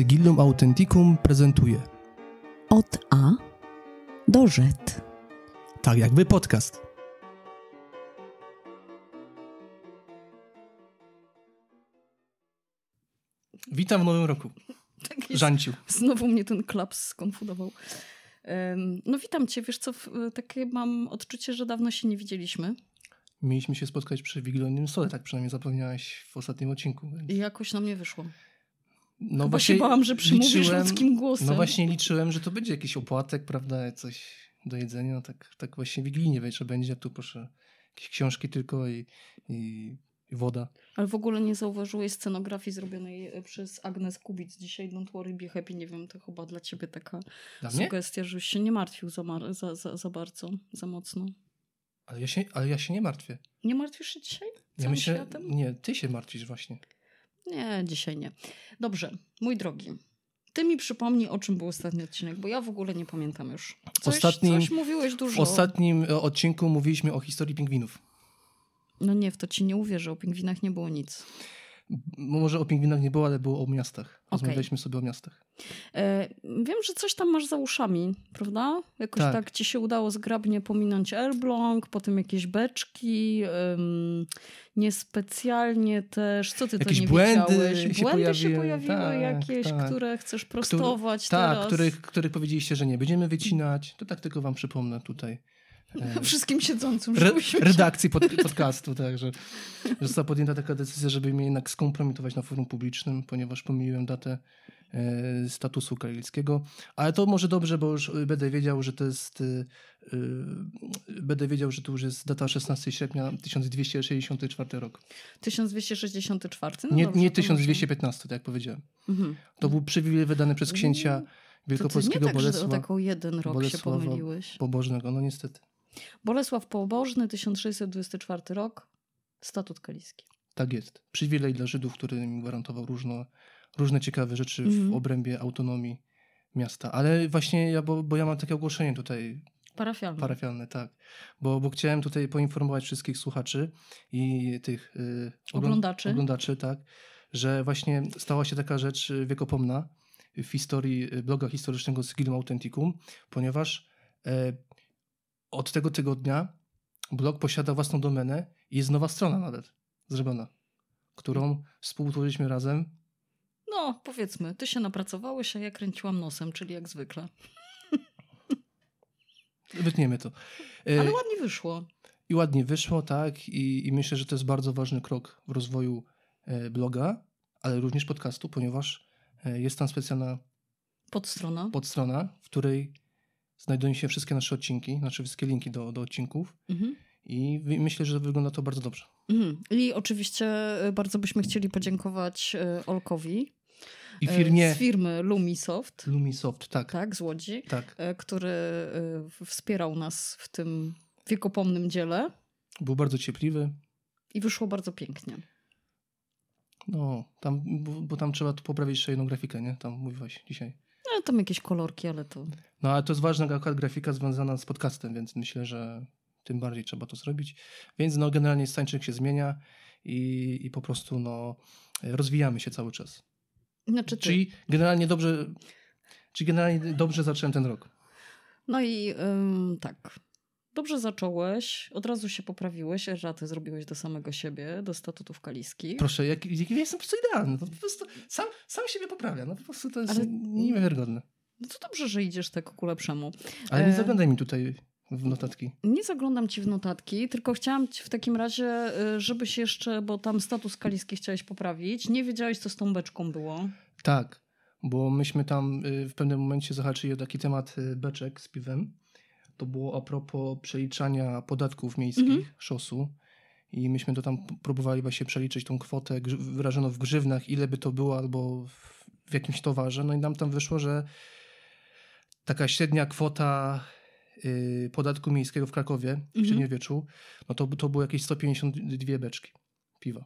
Sigillum Authenticum prezentuje Od A do Z. Tak jakby podcast. Witam w nowym roku. Tak jest. Żanciu. Znowu mnie ten klaps skonfudował. No witam cię, wiesz co, takie mam odczucie, że dawno się nie widzieliśmy Mieliśmy się spotkać przy Wigilionnym Stole, tak przynajmniej zapewniałaś w ostatnim odcinku. Więc... i jakoś nam nie wyszło. No Chyba się bałam, że przymówisz liczyłem- ludzkim głosem. No właśnie liczyłem, że to będzie jakiś opłatek, prawda, coś do jedzenia. No tak, tak właśnie wigilijnie wieczór będzie, tu proszę jakieś książki tylko i, i, woda. Ale w ogóle nie zauważyłeś scenografii zrobionej e, przez Agnes Kubic dzisiaj Don't Worry Be Happy. Nie wiem, to chyba dla ciebie taka Dla sugestia, żebyś się nie martwił za, mar- za, za, za bardzo, za mocno. Ale ja, się, ale ja się nie martwię. Nie martwisz się dzisiaj Ja myślę, światem? nie, ty się martwisz właśnie. Nie, dzisiaj nie. Dobrze, mój drogi. Ty mi przypomnij, o czym był ostatni odcinek, bo ja w ogóle nie pamiętam już. Coś, Ostatnim- coś mówiłeś W dużo. ostatnim e, odcinku mówiliśmy o historii pingwinów. No nie, w to ci nie uwierzę, o pingwinach nie było nic. Może o pingwinach nie było, ale było o miastach. Rozmawialiśmy sobie o miastach. E, wiem, że coś tam masz za uszami, prawda? Jakoś Tak. tak, ci się udało zgrabnie pominąć Elbląg, potem jakieś beczki, ym, niespecjalnie też. Co ty Jakieś to nie błędy wiedziałeś? się Błędy się pojawiły, pojawiły tak, jakieś, tak. które chcesz prostować tak, teraz. których, których powiedzieliście, że nie będziemy wycinać. To tak tylko wam przypomnę tutaj. Wszystkim siedzącym, Re, się- redakcji pod, podcastu, tak, że, że została podjęta taka decyzja, żeby mnie jednak skompromitować na forum publicznym, ponieważ pomyliłem datę e, statusu karalickiego. Ale to może dobrze, bo już e, będę wiedział, że to jest e, e, będę wiedział, że to już jest data 16 sierpnia 1264 rok. 1264? No nie, dobrze, nie to 1215, tak jak powiedziałem. Mhm. To był przywilej wydany przez księcia To ty nie wielkopolskiego tak, że o taką jeden rok się Bolesława pomyliłeś. Pobożnego. No niestety. Bolesław Pobożny, 1624 rok, statut kaliski. Tak jest. Przywilej dla Żydów, który im gwarantował różno, różne ciekawe rzeczy w Mhm. obrębie autonomii miasta. Ale właśnie ja, bo, bo ja mam takie ogłoszenie tutaj Parafialny. parafialne, tak. Bo, bo chciałem tutaj poinformować wszystkich słuchaczy i tych y, ogląd- Oglądaczy. oglądaczy, tak, że właśnie stała się taka rzecz wiekopomna w historii bloga historycznego Sigillum Authenticum, ponieważ e, od tego tygodnia blog posiada własną domenę i jest nowa strona nawet zrobiona, którą współtworzyliśmy razem. No, powiedzmy, ty się napracowałeś, a ja kręciłam nosem, czyli jak zwykle. Wytniemy to. E, Ale ładnie wyszło. I ładnie wyszło, tak. I, I myślę, że to jest bardzo ważny krok w rozwoju e, bloga, ale również podcastu, ponieważ e, jest tam specjalna Podstrona. podstrona, w której znajdują się wszystkie nasze odcinki, znaczy wszystkie linki do, do odcinków. Mhm. I myślę, że wygląda to bardzo dobrze. Mhm. I oczywiście e, bardzo byśmy chcieli podziękować e, Olkowi. I e, firmie Z firmy Lumisoft, Lumisoft, tak, tak, z Łodzi, tak. który wspierał nas w tym wiekopomnym dziele Był bardzo ciepliwy. i wyszło bardzo pięknie. No, tam, bo, bo tam trzeba tu poprawić jeszcze jedną grafikę, nie? Tam mówiłaś dzisiaj. No, tam jakieś kolorki, ale to... No, ale to jest ważna akurat grafika związana z podcastem, więc myślę, że tym bardziej trzeba to zrobić. Więc no, generalnie stańczyk się zmienia i, i po prostu no, rozwijamy się cały czas. Znaczy ty. Czyli generalnie dobrze, czyli generalnie dobrze zacząłem ten rok. No i ym, tak. Dobrze zacząłeś, od razu się poprawiłeś, raty zrobiłeś do samego siebie, do statutów kaliskich. Proszę, jak, jak ja jestem po prostu idealny. To po prostu sam, sam siebie poprawia. No po prostu to jest Ale- niewiarygodne. No to dobrze, że idziesz tak ku lepszemu. Ale nie E, zaglądaj mi tutaj w notatki. Nie zaglądam ci w notatki, tylko chciałam ci w takim razie, y, żebyś jeszcze, bo tam status kaliski chciałeś poprawić, nie wiedziałeś, co z tą beczką było. Tak, bo myśmy tam y, w pewnym momencie zahaczyli o taki temat beczek z piwem. To było a propos przeliczania podatków miejskich, Mhm. szosu. I myśmy to tam próbowali właśnie przeliczyć tą kwotę wyrażoną w grzywnach, ile by to było albo w, w jakimś towarze. No i nam tam wyszło, że taka średnia kwota y, podatku miejskiego w Krakowie w Mhm. średniowieczu, no to, to było jakieś 152 beczki piwa.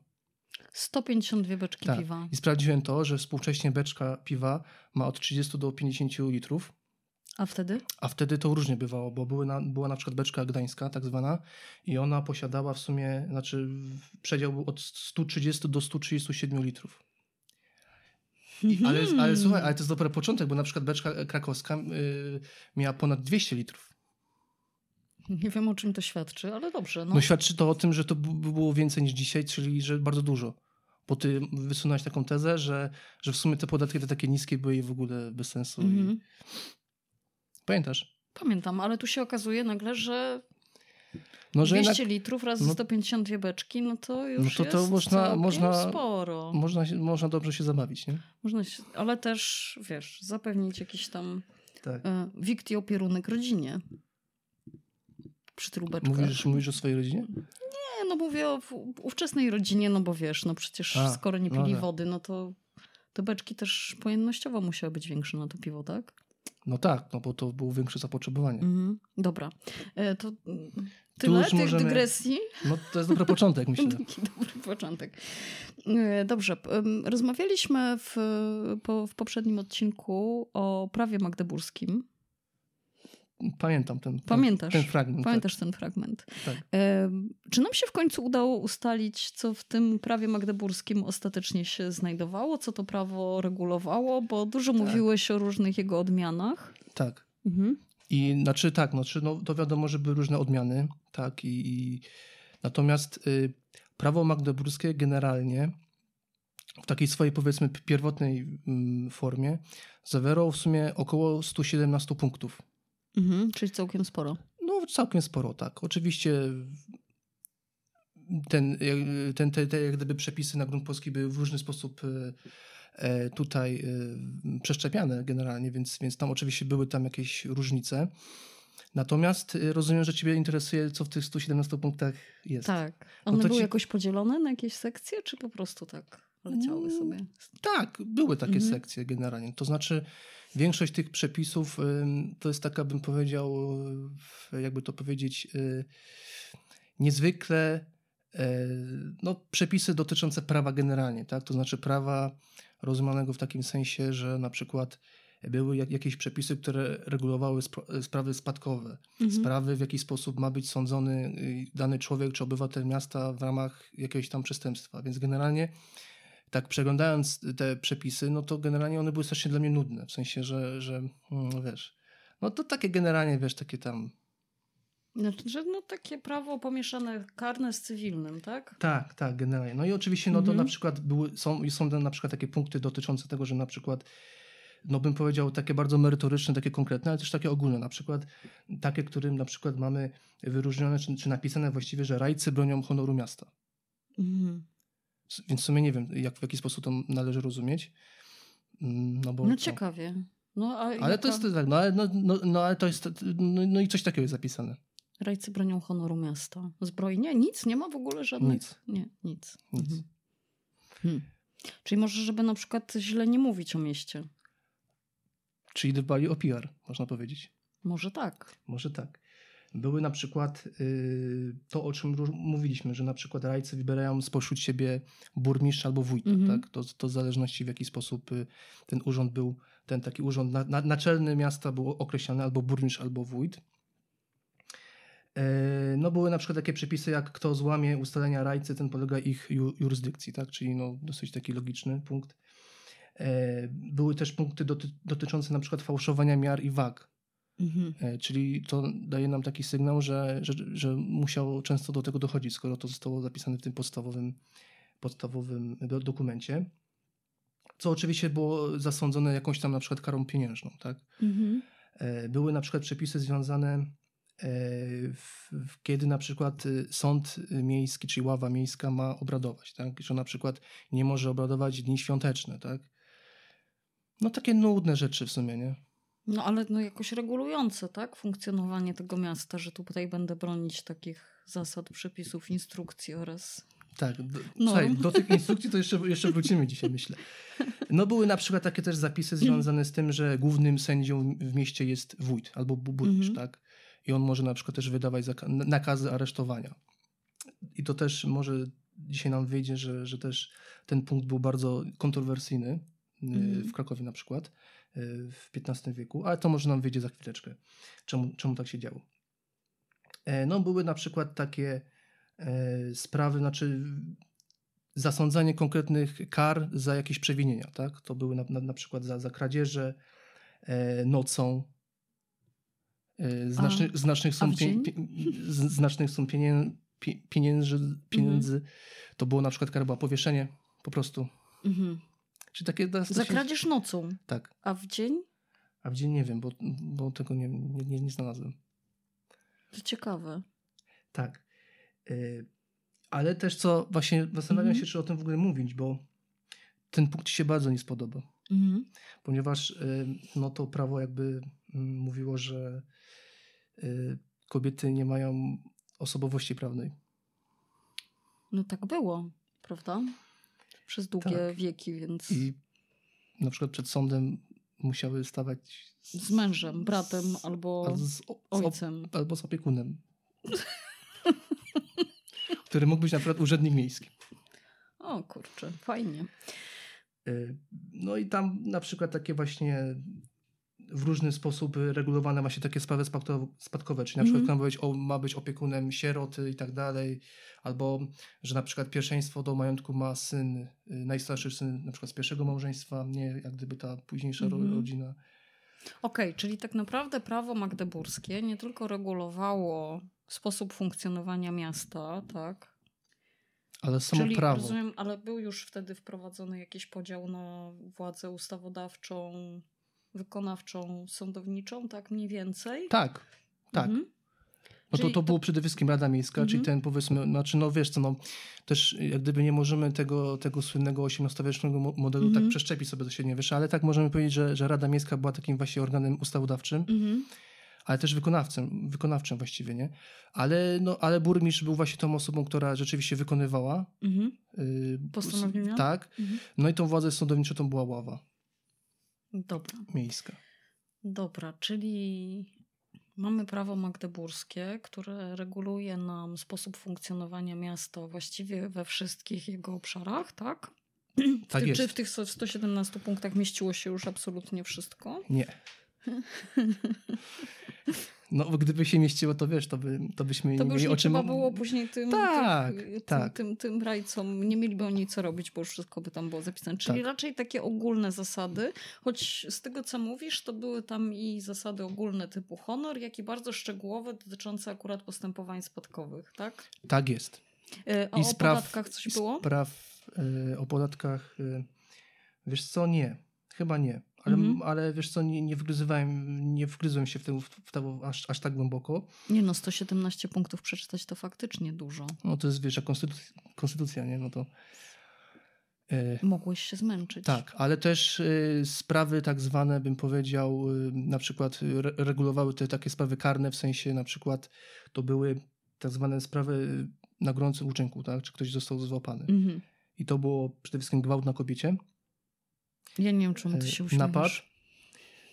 152 beczki Tak. piwa. I sprawdziłem to, że współcześnie beczka piwa ma od 30 do 50 litrów, A wtedy? a wtedy to różnie bywało, bo były na, była na przykład beczka gdańska, tak zwana, i ona posiadała w sumie, znaczy przedział był od 130 do 137 litrów. I, ale, ale Mhm. słuchaj, ale to jest dopiero początek, bo na przykład beczka krakowska y, miała ponad 200 litrów. Nie wiem, o czym to świadczy, ale dobrze. No. No świadczy to o tym, że to było więcej niż dzisiaj, czyli że bardzo dużo. Bo ty wysunąłeś taką tezę, że, że w sumie te podatki te takie niskie były i w ogóle bez sensu. I... Pamiętasz? Pamiętam, ale tu się okazuje nagle, że No, że 200 jednak litrów razy no- 152 beczki, no to już No to- to jest można- można- sporo. można, można dobrze się zabawić, nie? Można się, ale też, wiesz, zapewnić jakiś tam Tak. e, wikt i opierunek rodzinie. Przy tylu beczkach. Mówisz, mówisz o swojej rodzinie? Nie, no mówię o ówczesnej rodzinie, no bo wiesz, no przecież A, skoro nie no pili tak. wody, no to te beczki też pojemnościowo musiały być większe na to piwo, tak? No tak, no bo to było większe zapotrzebowanie. Mhm. Dobra. E, to mm, tyle tych możemy- dygresji. No to jest dobry początek, myślę. Taki dobry początek. E, Dobrze. Rozmawialiśmy w, po, w poprzednim odcinku o prawie magdeburskim. Pamiętam ten, ten, Pamiętasz? ten fragment. Pamiętasz ten fragment. Tak. Em, Czy nam się w końcu udało ustalić, co w tym prawie magdeburskim ostatecznie się znajdowało? Co to prawo regulowało? Bo dużo Tak. mówiłeś o różnych jego odmianach. Tak. tak. Mhm. I znaczy tak, znaczy, no, to wiadomo, że były różne odmiany, tak, i, i natomiast y, prawo magdeburskie generalnie w takiej swojej powiedzmy pierwotnej mm, formie zawierało w sumie około 117 punktów. Mhm. Czyli całkiem sporo. No całkiem sporo, tak. Oczywiście ten, ten, te, te jak gdyby przepisy na grunt polski były w różny sposób e, e, tutaj e, przeszczepiane generalnie, więc, więc tam oczywiście były tam jakieś różnice. Natomiast e, rozumiem, że ciebie interesuje, co w tych 117 punktach jest. Tak. No One to były ci- jakoś podzielone na jakieś sekcje, czy po prostu tak leciały Mm, sobie? Tak, były takie Mhm. sekcje generalnie. To znaczy, większość tych przepisów to jest taka, bym powiedział, jakby to powiedzieć, y, niezwykle y, no, przepisy dotyczące prawa generalnie, tak? To znaczy prawa rozumianego w takim sensie, że na przykład były jak, jakieś przepisy, które regulowały spra- sprawy spadkowe, Mhm. sprawy w jaki sposób ma być sądzony y, dany człowiek czy obywatel miasta w ramach jakiegoś tam przestępstwa. Więc generalnie tak przeglądając te przepisy, no to generalnie one były strasznie dla mnie nudne. W sensie, że, że mm, wiesz, no to takie generalnie, wiesz, takie tam... Znaczy, że no takie prawo pomieszane karne z cywilnym, tak? Tak, tak, generalnie. No i oczywiście no to Mhm. na przykład były, są, są na przykład takie punkty dotyczące tego, że na przykład no bym powiedział takie bardzo merytoryczne, takie konkretne, ale też takie ogólne. Na przykład takie, którym na przykład mamy wyróżnione, czy, czy napisane właściwie, że rajcy bronią honoru miasta. Mhm. Więc w sumie nie wiem, jak, w jaki sposób to należy rozumieć. Mm, No, bo No to- ciekawie. No, Ale to jest tak, no ale, no, no, no, ale to jest, no, no i coś takiego jest zapisane. Rajcy bronią honoru miasta. Zbroi? Nie, nic, nie ma w ogóle żadnych... Nic. Nie, nic. Nic. Mhm. Hmm. Czyli może, żeby na przykład źle nie mówić o mieście. Czyli dbali o PR, można powiedzieć. Może tak. Może tak. Były na przykład y, to, o czym mówiliśmy, że na przykład rajcy wybierają spośród siebie burmistrza albo wójta, Mhm. tak? To, to w zależności w jaki sposób y, ten urząd był, ten taki urząd na, na, naczelny miasta był określany albo burmistrz, albo wójt. E, No były na przykład takie przepisy, jak kto złamie ustalenia rajcy, ten podlega ich ju, jurysdykcji, tak? Czyli no, dosyć taki logiczny punkt. E, Były też punkty doty, dotyczące na przykład fałszowania miar i wag. Mhm. E, Czyli to daje nam taki sygnał, że, że, że musiało często do tego dochodzić, skoro to zostało zapisane w tym podstawowym, podstawowym do- dokumencie. Co oczywiście było zasądzone jakąś tam na przykład karą pieniężną. Tak? Mhm. E, Były na przykład przepisy związane, e, kiedy na przykład y, sąd miejski, czyli ława miejska ma obradować. Tak? Że na przykład nie może obradować dni świąteczne. Tak? No takie nudne rzeczy w sumie, nie? No ale no jakoś regulujące, tak? Funkcjonowanie tego miasta, że tutaj będę bronić takich zasad, przepisów, instrukcji oraz... Tak, do, No. słuchaj, do tych instrukcji to jeszcze, jeszcze wrócimy dzisiaj, myślę. No były na przykład takie też zapisy związane z tym, że głównym sędzią w mieście jest wójt albo bu- burmistrz, Mhm. tak? I on może na przykład też wydawać nakazy aresztowania. I to też może dzisiaj nam wyjdzie, że, że też ten punkt był bardzo kontrowersyjny y, Mhm. w Krakowie na przykład w XV wieku, ale to może nam wyjdzie za chwileczkę, czemu, czemu tak się działo. E, No były na przykład takie e, sprawy, znaczy zasądzanie konkretnych kar za jakieś przewinienia, tak? To były na, na, na przykład za, za kradzieże, e, nocą, znaczny, A- znacznych sum, pie, znacznych sum pienię, pie, pieniędzy, pieniędzy. To było na przykład kara była powieszenie, po prostu. Mhm. Czy takie dosyć- Za kradzież nocą, Tak. a w dzień? A w dzień nie wiem, bo, bo tego nie, nie, nie, znalazłem. To ciekawe. Tak. Y, Ale też co, właśnie zastanawiam Mhm. się, czy o tym w ogóle mówić, bo ten punkt ci się bardzo nie spodoba. Mhm. Ponieważ y, no to prawo jakby mm, mówiło, że y, kobiety nie mają osobowości prawnej. No tak było, prawda? Przez długie Tak. wieki, więc I na przykład przed sądem musiały stawać z mężem, bratem albo albo z, z, ojcem. albo z opiekunem. który mógł być na przykład urzędnik miejski. O kurczę, fajnie. Y, No i tam na przykład takie właśnie w różny sposób regulowane właśnie takie sprawy spadko- spadkowe, czyli na przykład ma być, o, ma być opiekunem sieroty i tak dalej, albo że na przykład pierwszeństwo do majątku ma syn, y, najstarszy syn na przykład z pierwszego małżeństwa, nie jak gdyby ta późniejsza Mhm. rodzina. Okej, czyli tak naprawdę prawo magdeburskie nie tylko regulowało sposób funkcjonowania miasta, tak? Ale samo czyli prawo. rozumiem, ale był już wtedy wprowadzony jakiś podział na władzę ustawodawczą, wykonawczą, sądowniczą, tak mniej więcej? Tak, tak. Mhm. No to, Czyli to było przede wszystkim Rada Miejska, czyli Mhm. ten powiedzmy, znaczy no wiesz co, no też jak gdyby nie możemy tego, tego słynnego XVIII-wiecznego mo- modelu Mhm. tak przeszczepić sobie do średniowiecza, ale tak możemy powiedzieć, że, że Rada Miejska była takim właśnie organem ustawodawczym, Mhm. ale też wykonawcem, wykonawczym właściwie, nie? Ale, no, ale burmistrz był właśnie tą osobą, która rzeczywiście wykonywała Mhm. yy, Postanowienia? Tak. Mhm. No i tą władzę sądowniczą była ława Dobra. miejska. Dobra, czyli mamy prawo magdeburskie, które reguluje nam sposób funkcjonowania miasta właściwie we wszystkich jego obszarach, tak? W Tak ty- jest. Czy w tych 117 punktach mieściło się już absolutnie wszystko? Nie. No, bo gdyby się mieściło, to wiesz, to, by, to byśmy To nie by mieli o czym... trzeba było później tym, Tak, tych, tak. Tym, tym, tym rajcom, nie mieliby oni co robić, bo już wszystko by tam było zapisane. Czyli Tak. raczej takie ogólne zasady, choć z tego co mówisz, to były tam i zasady ogólne typu honor, jak i bardzo szczegółowe dotyczące akurat postępowań spadkowych, tak? Tak jest. E, A I o spraw, podatkach coś było? Spraw y, o podatkach, y, wiesz co, nie. Chyba nie. Ale, Mhm. ale wiesz co, nie, nie, wgryzywałem, nie wgryzłem się w to, w to aż, aż tak głęboko. Nie no, 117 punktów przeczytać to faktycznie dużo. No to jest, wiesz, konstytucja, konstytucja nie? No to... y, Mogłeś się zmęczyć. Tak, ale też y, sprawy tak zwane, bym powiedział, y, na przykład re, regulowały te takie sprawy karne, w sensie na przykład to były tak zwane sprawy na gorącym uczynku, tak? Czy ktoś został złapany. Mhm. I to było przede wszystkim gwałt na kobiecie, Ja nie wiem, czemu ty y, się uśmiechasz. napad,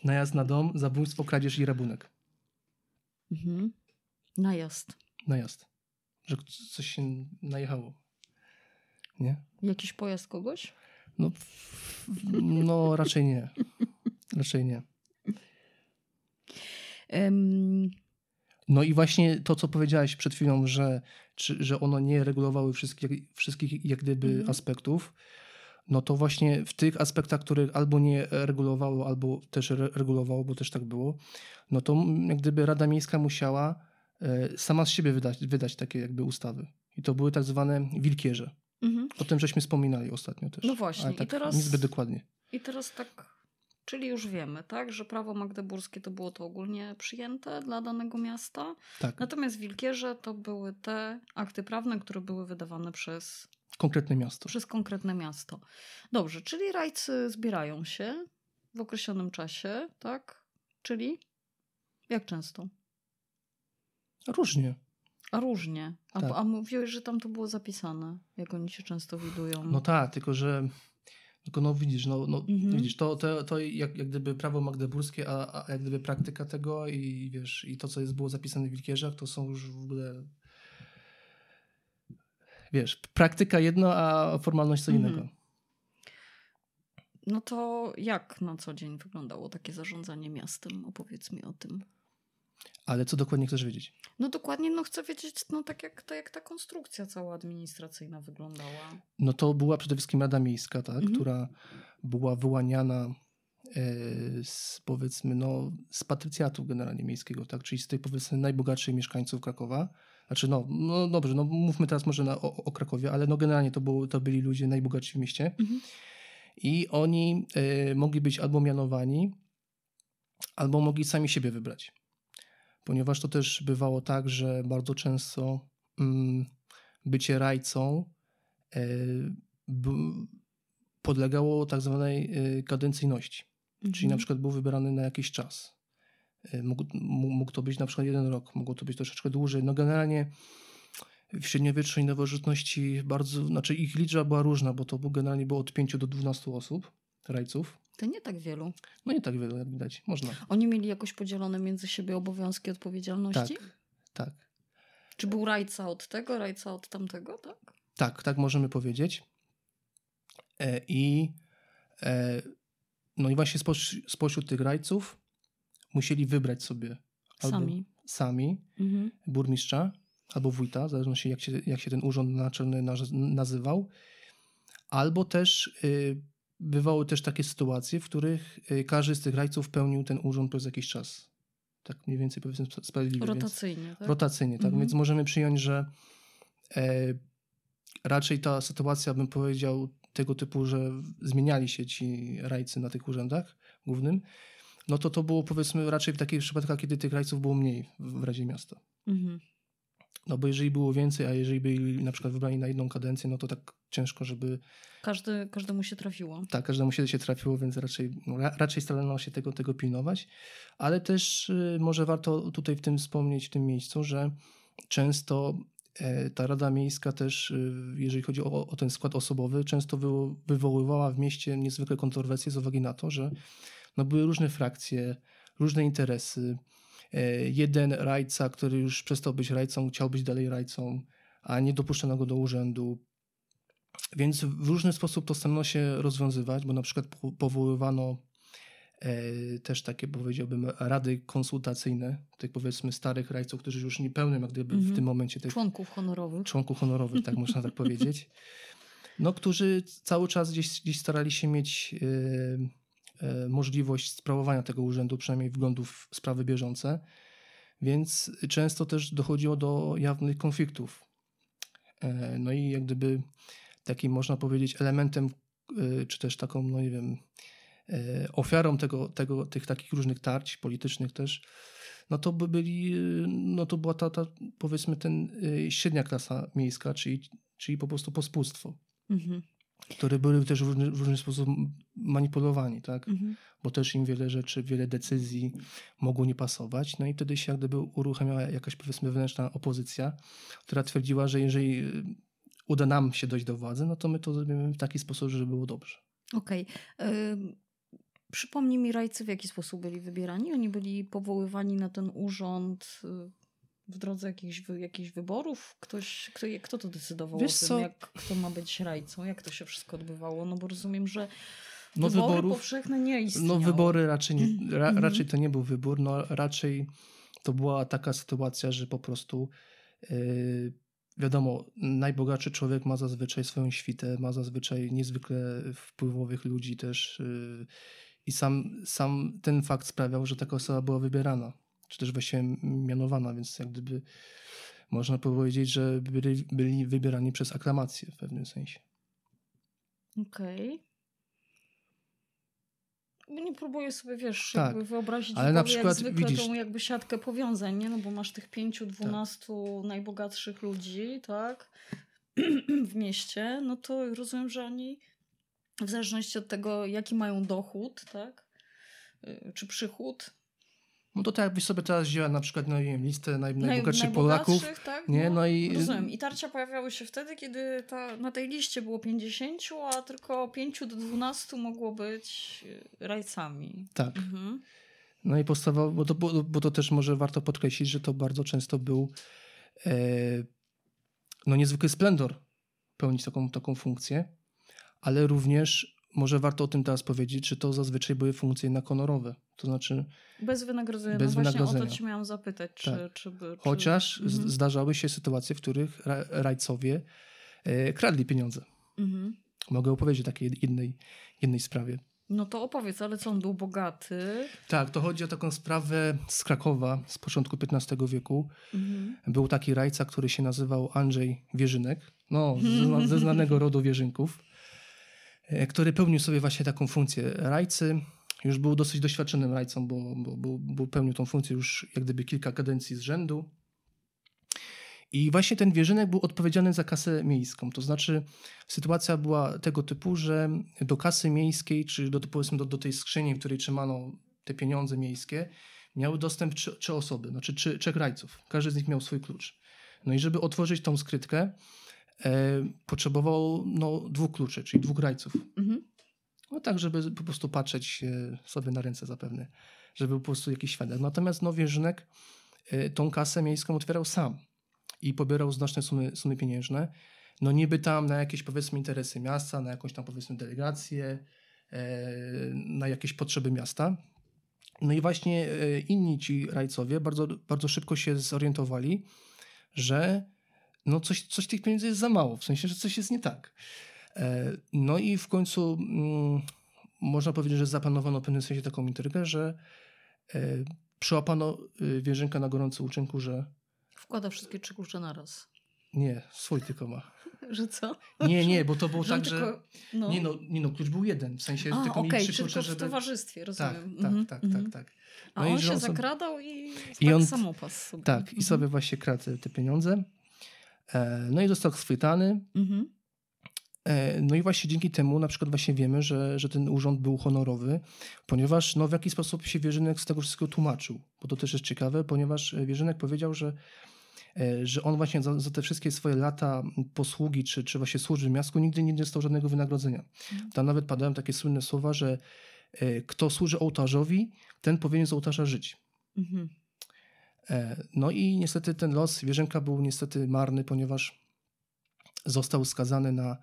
najazd na dom, zabójstwo, kradzież i rabunek. Mhm. Najazd. Najazd. Że coś się najechało. Nie? Jakiś pojazd kogoś? No, no raczej nie. Raczej nie. No i właśnie to, co powiedziałaś przed chwilą, że, czy, że ono nie regulowały wszystkich, wszystkich jak gdyby Mhm. aspektów, no to właśnie w tych aspektach, których albo nie regulowało, albo też re- regulowało, bo też tak było, no to jak gdyby Rada Miejska musiała e, sama z siebie wydać, wydać takie jakby ustawy. I to były tak zwane wilkierze. mhm. O tym żeśmy wspominali ostatnio też. No właśnie, Ale i tak teraz- niezbyt dokładnie. I teraz tak, czyli już wiemy, tak, że prawo magdeburskie to było to ogólnie przyjęte dla danego miasta, Tak, natomiast wilkierze to były te akty prawne, które były wydawane przez, konkretne miasto. przez konkretne miasto. Dobrze, czyli rajcy zbierają się w określonym czasie, tak? Czyli jak często? Różnie. A różnie. A, Tak. a mówiłeś, że tam to było zapisane, jak oni się często widują. No tak, tylko że tylko no widzisz, no, no Mhm. widzisz, to, to, to jak, jak gdyby prawo magdeburskie, a, a jak gdyby praktyka tego i wiesz, i to, co jest, było zapisane w Wilkierzach, to są już w ogóle wiesz, praktyka jedno, a formalność co Mhm. innego. No to jak na co dzień wyglądało takie zarządzanie miastem? Opowiedz mi o tym. Ale co dokładnie chcesz wiedzieć? No dokładnie, no chcę wiedzieć, no tak jak, to, jak ta konstrukcja cała administracyjna wyglądała. No to była przede wszystkim Rada Miejska, tak, Mhm. która była wyłaniana e, z, powiedzmy, no, z patrycjatu generalnie miejskiego, tak, czyli z tych powiedzmy najbogatszych mieszkańców Krakowa. Znaczy, no, no dobrze, no mówmy teraz może na, o, o Krakowie, ale no generalnie to, było, to byli ludzie najbogatsi w mieście Mhm. i oni e, mogli być albo mianowani, albo mogli sami siebie wybrać. Ponieważ to też bywało tak, że bardzo często mm, bycie rajcą e, b- podlegało tak zwanej e, kadencyjności. Czyli Mhm. na przykład był wybrany na jakiś czas. E, Mógł, mógł to być na przykład jeden rok, mogło to być troszeczkę dłużej. No generalnie w średniowiecznej nowożytności bardzo, znaczy ich liczba była różna, bo to generalnie było od 5 do 12 osób, rajców. To nie tak wielu. No nie tak wiele, jak widać, można. Oni mieli jakoś podzielone między siebie obowiązki odpowiedzialności? Tak, tak. Czy był rajca od tego, rajca od tamtego, tak? Tak, tak możemy powiedzieć. E, I e, no i właśnie spoś, spośród tych rajców musieli wybrać sobie Sami. sami Mhm. burmistrza albo wójta, w zależności jak się, jak się ten urząd naczelny naz- nazywał, albo też y, bywały też takie sytuacje, w których y, każdy z tych rajców pełnił ten urząd przez jakiś czas. Tak mniej więcej powiedzmy sp- sprawiedliwie. więc- Rotacyjnie, tak? Rotacyjnie, tak? Mhm. Więc możemy przyjąć, że e, raczej ta sytuacja, bym powiedział, tego typu, że zmieniali się ci rajcy na tych urzędach głównym, no to to było powiedzmy raczej w takich przypadkach, kiedy tych rajców było mniej w, w Radzie Miasta. Mhm. No bo jeżeli było więcej, a jeżeli byli na przykład wybrani na jedną kadencję, no to tak ciężko, żeby Każdy, każdemu się trafiło. tak, każdemu się, się trafiło, więc raczej, no, ra, raczej starano się tego, tego pilnować. Ale też y, może warto tutaj w tym wspomnieć, w tym miejscu, że często e, ta Rada Miejska też, y, jeżeli chodzi o, o ten skład osobowy, często wywo- wywoływała w mieście niezwykłe kontrowersje z uwagi na to, że no, były różne frakcje, różne interesy. E, Jeden rajca, który już przestał być rajcą, chciał być dalej rajcą, a nie dopuszczano go do urzędu. Więc w różny sposób to starano się rozwiązywać, bo na przykład po- powoływano e, też takie, powiedziałbym, rady konsultacyjne, tych powiedzmy starych rajców, którzy już nie pełnią jak gdyby w Mhm. tym momencie tych Członków honorowych. członków honorowych, tak można tak powiedzieć, no, którzy cały czas gdzieś, gdzieś starali się mieć e, możliwość sprawowania tego urzędu, przynajmniej wglądów w sprawy bieżące, więc często też dochodziło do jawnych konfliktów. E, no i jak gdyby takim, można powiedzieć, elementem, e, czy też taką, no nie wiem, e, ofiarą tego, tego, tych takich różnych tarć politycznych też, no to by byli, no to była ta, ta powiedzmy ten średnia klasa miejska, czyli, czyli po prostu pospólstwo, Mhm. Które były też w różny, w różny sposób manipulowani, tak? Mhm. Bo też im wiele rzeczy, wiele decyzji mogło nie pasować, no i wtedy się jak gdyby uruchamiała jakaś powiedzmy wewnętrzna opozycja, która twierdziła, że jeżeli y, uda nam się dojść do władzy, no to my to zrobimy w taki sposób, żeby było dobrze. Okej. Ym, Przypomnij mi, rajcy w jaki sposób byli wybierani? Oni byli powoływani na ten urząd y, w drodze jakichś, jakichś wyborów? Ktoś, kto, kto to decydował Wiesz o tym, co? jak kto ma być rajcą? Jak to się wszystko odbywało? No bo rozumiem, że No wybory wyborów- powszechne nie istniały. No wybory raczej, nie, ra, Mhm. raczej to nie był wybór, no raczej to była taka sytuacja, że po prostu yy, wiadomo, najbogatszy człowiek ma zazwyczaj swoją świtę, ma zazwyczaj niezwykle wpływowych ludzi też yy, i sam, sam ten fakt sprawiał, że taka osoba była wybierana, czy też właściwie mianowana, więc jak gdyby można powiedzieć, że byli, byli wybierani przez aklamację w pewnym sensie. Okej. Nie próbuję sobie, wiesz, Tak, jakby wyobrazić ale na przykład jak zwykle widzisz- tą jakby siatkę powiązań, nie? No bo masz tych pięciu, Tak. dwunastu najbogatszych ludzi, tak? w mieście, no to rozumiem, że oni w zależności od tego, jaki mają dochód, tak? Y, Czy przychód, No to tak jakbyś sobie teraz wzięła na przykład no, wiem, listę naj, naj- najbogatszych Polaków, tak? nie? No i- Rozumiem. I tarcia pojawiały się wtedy, kiedy ta, na tej liście było 50, a tylko 5 do 12 mogło być y, rajcami. Tak. Mhm. No i podstawowo, bo to, bo, bo to też może warto podkreślić, że to bardzo często był e, no niezwykły splendor pełnić taką, taką funkcję, ale również może warto o tym teraz powiedzieć, że to zazwyczaj były funkcje jednak honorowe. To znaczy. Bez wynagrodzenia. Bez no wynagrodzenia. Właśnie o to ci miałam zapytać, czy, Tak. czy by. Czy... Chociaż z- Mhm. zdarzały się sytuacje, w których ra- rajcowie e, kradli pieniądze. Mhm. Mogę opowiedzieć o takiej jednej, jednej sprawie. No to opowiedz, ale co on był bogaty? Tak, to chodzi o taką sprawę z Krakowa z początku XV wieku. Mhm. Był taki rajca, który się nazywał Andrzej Wierzynek, no, ze, zna- ze znanego rodu Wierzynków, który pełnił sobie właśnie taką funkcję rajcy. Już był dosyć doświadczonym rajcą, bo, bo, bo, bo pełnił tą funkcję już jak gdyby kilka kadencji z rzędu. I właśnie ten Wierzynek był odpowiedzialny za kasę miejską. To znaczy sytuacja była tego typu, że do kasy miejskiej, czy do, powiedzmy do, do tej skrzyni, w której trzymano te pieniądze miejskie, miały dostęp trzy, trzy osoby, znaczy trzech rajców. Każdy z nich miał swój klucz. No i żeby otworzyć tą skrytkę, e, potrzebował no, dwóch kluczy, czyli dwóch rajców. Mhm. No tak, żeby po prostu patrzeć e, sobie na ręce zapewne, żeby był po prostu jakiś świadek. Natomiast no, Wierzynek e, tą kasę miejską otwierał sam i pobierał znaczne sumy, sumy pieniężne. No niby tam na jakieś powiedzmy interesy miasta, na jakąś tam powiedzmy delegację, e, na jakieś potrzeby miasta. No i właśnie e, inni ci rajcowie bardzo, bardzo szybko się zorientowali, że no coś, coś tych pieniędzy jest za mało, w sensie, że coś jest nie tak. E, No i w końcu mm, można powiedzieć, że zaplanowano w pewnym sensie taką intrygę, że e, przyłapano y, Wierzynka na gorący uczynku, że Wkłada wszystkie trzy klucze naraz. nie, swój tylko ma. Że co? Nie, nie, bo to było Że tak, że... tylko- No. Nie no, nie no, klucz był jeden, w sensie A, tylko okej, mieli trzy klucze, w żeby... towarzystwie, Tak, rozumiem. tak, Mhm, tak, mhm. tak, tak. A No i on że się on sobie- zakradał i, I tak on- samopas sobie. Tak, i Mhm. sobie właśnie kradł te pieniądze. E, No i został schwytany. Mhm. E, No i właśnie dzięki temu na przykład właśnie wiemy, że, że ten urząd był honorowy, ponieważ no w jaki sposób się Wierzynek z tego wszystkiego tłumaczył. Bo to też jest ciekawe, ponieważ e, Wierzynek powiedział, że, że on właśnie za, za te wszystkie swoje lata posługi, czy, czy właśnie służby w miastku nigdy nie dostał żadnego wynagrodzenia. Mhm. Tam nawet padają takie słynne słowa, że kto służy ołtarzowi, ten powinien z ołtarza żyć. Mhm. E, No i niestety ten los Wierzynka był niestety marny, ponieważ został skazany na,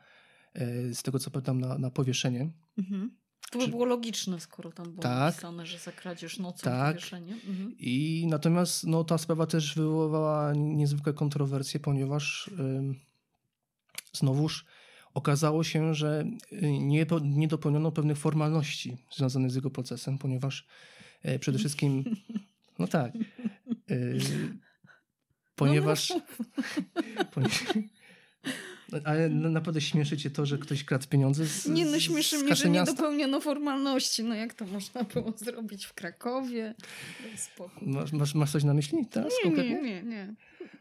e, z tego co pamiętam, na, na powieszenie. Mhm. To by Czy- było logiczne, skoro tam było Tak. napisane, że za kradzież nocą Tak. powieszenie. Mhm. I natomiast no, ta sprawa też wywołała niezwykłe kontrowersje, ponieważ ym, znowuż okazało się, że y, nie, nie dopełniono pewnych formalności związanych z jego procesem, ponieważ e, przede wszystkim, no tak, y, ponieważ... ponieważ ale na- naprawdę śmieszy cię to, że ktoś kradł pieniądze z, Nie no, śmieszy z mnie, że nie dopełniono formalności. No jak to można było zrobić w Krakowie? Masz, masz, masz coś na myśli teraz Nie, nie, nie, nie.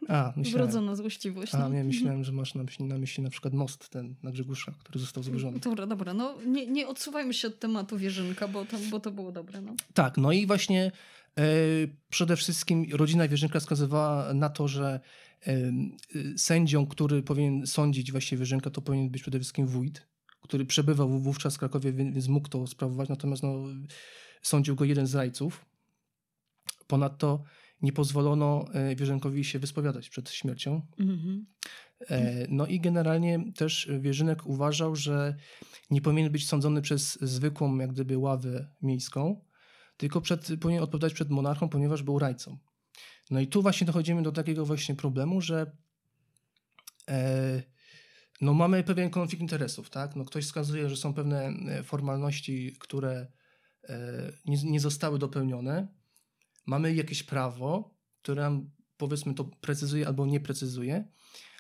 A, myślałem. Wrodzona złośliwość. A, no. nie, myślałem, że masz na myśli, na myśli na przykład most ten na Grzegusza, który został zburzony. Dobra, dobra. No nie, nie odsuwajmy się od tematu Wierzynka, bo to, bo to było dobre. No. Tak, no i właśnie przede wszystkim rodzina Wierzynka wskazywała na to, że e, e, sędzią, który powinien sądzić właśnie Wierzynka, to powinien być przede wszystkim wójt, który przebywał wówczas w Krakowie, więc mógł to sprawować, natomiast no, sądził go jeden z rajców. Ponadto nie pozwolono e, Wierzynkowi się wyspowiadać przed śmiercią. Mhm. E, No i generalnie też Wierzynek uważał, że nie powinien być sądzony przez zwykłą jak gdyby ławę miejską, tylko przed, powinien odpowiadać przed monarchą, ponieważ był rajcą. No i tu właśnie dochodzimy do takiego właśnie problemu, że e, no mamy pewien konflikt interesów, tak? No ktoś wskazuje, że są pewne e, formalności, które e, nie, nie zostały dopełnione. Mamy jakieś prawo, które nam powiedzmy to precyzuje albo nie precyzuje.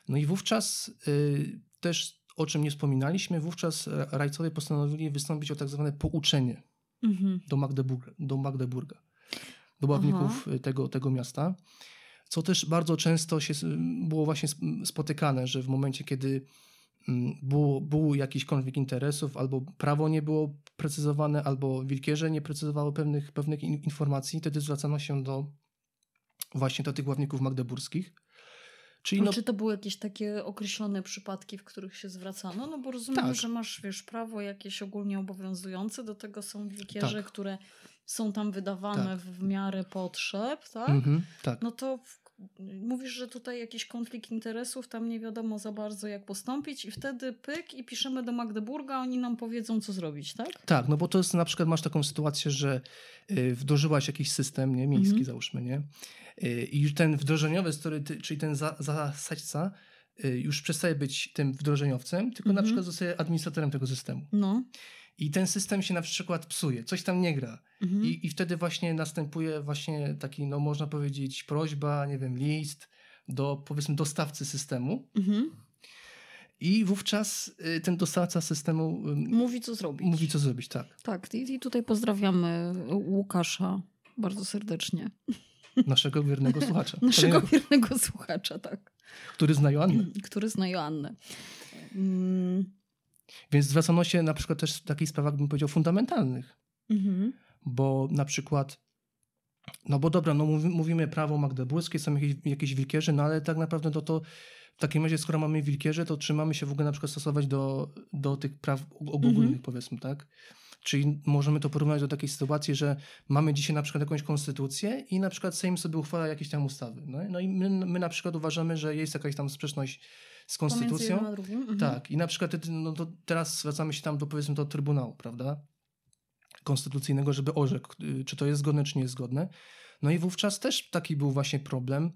No i wówczas y, też, o czym nie wspominaliśmy, wówczas ra- rajcowie postanowili wystąpić o tak zwane pouczenie Mhm. do Magdeburga, do Magdeburga, do ławników y, tego, tego miasta, co też bardzo często się było właśnie sp- spotykane, że w momencie, kiedy mm, było, był jakiś konflikt interesów, albo prawo nie było precyzowane, albo wilkierze nie precyzowały pewnych, pewnych in- informacji, wtedy zwracano się do właśnie do tych ławników magdeburskich. Czyli no, Czy to były jakieś takie określone przypadki, w których się zwracano? No bo rozumiem, Tak. że masz wiesz, prawo jakieś ogólnie obowiązujące, do tego są wilkierze, Tak. które są tam wydawane Tak. w miarę potrzeb, tak? mhm, tak. No to mówisz, że tutaj jakiś konflikt interesów, tam nie wiadomo za bardzo jak postąpić i wtedy pyk i piszemy do Magdeburga, oni nam powiedzą co zrobić, tak? Tak, no bo to jest na przykład masz taką sytuację, że y, wdrożyłaś jakiś system nie, miejski Mhm. załóżmy, nie? Y, I już ten wdrożeniowy, czyli ten za, zasadźca y, już przestaje być tym wdrożeniowcem, tylko na Mhm. przykład zostaje administratorem tego systemu. No. I ten system się na przykład psuje, coś tam nie gra. Mhm. I, I wtedy właśnie następuje właśnie taki, no można powiedzieć, prośba, nie wiem, list do powiedzmy dostawcy systemu. Mhm. I wówczas y, ten dostawca systemu Mówi co zrobić. mówi, co zrobić, tak. Tak, i, i tutaj pozdrawiamy Łukasza bardzo serdecznie. Naszego wiernego słuchacza. Naszego wiernego słuchacza, tak. Który zna Joannę. Który zna Joannę. Mm. Więc zwracano się na przykład też w takich sprawach, bym powiedział, fundamentalnych. Mhm. Bo na przykład, no bo dobra, no mówi, mówimy prawo magdeburskie, są jakieś, jakieś wilkierze, no ale tak naprawdę to, to w takim razie, skoro mamy wilkierze, to czy mamy się w ogóle na przykład stosować do, do tych praw ogólnych, Mhm. powiedzmy, tak? Czyli możemy to porównać do takiej sytuacji, że mamy dzisiaj na przykład jakąś konstytucję i na przykład Sejm sobie uchwala jakieś tam ustawy. No, no i my, my na przykład uważamy, że jest jakaś tam sprzeczność z konstytucją. Mhm. Tak, i na przykład no teraz zwracamy się tam do powiedzmy do Trybunału, prawda? Konstytucyjnego, żeby orzekł, y, czy to jest zgodne, czy nie jest zgodne. No i wówczas też taki był właśnie problem.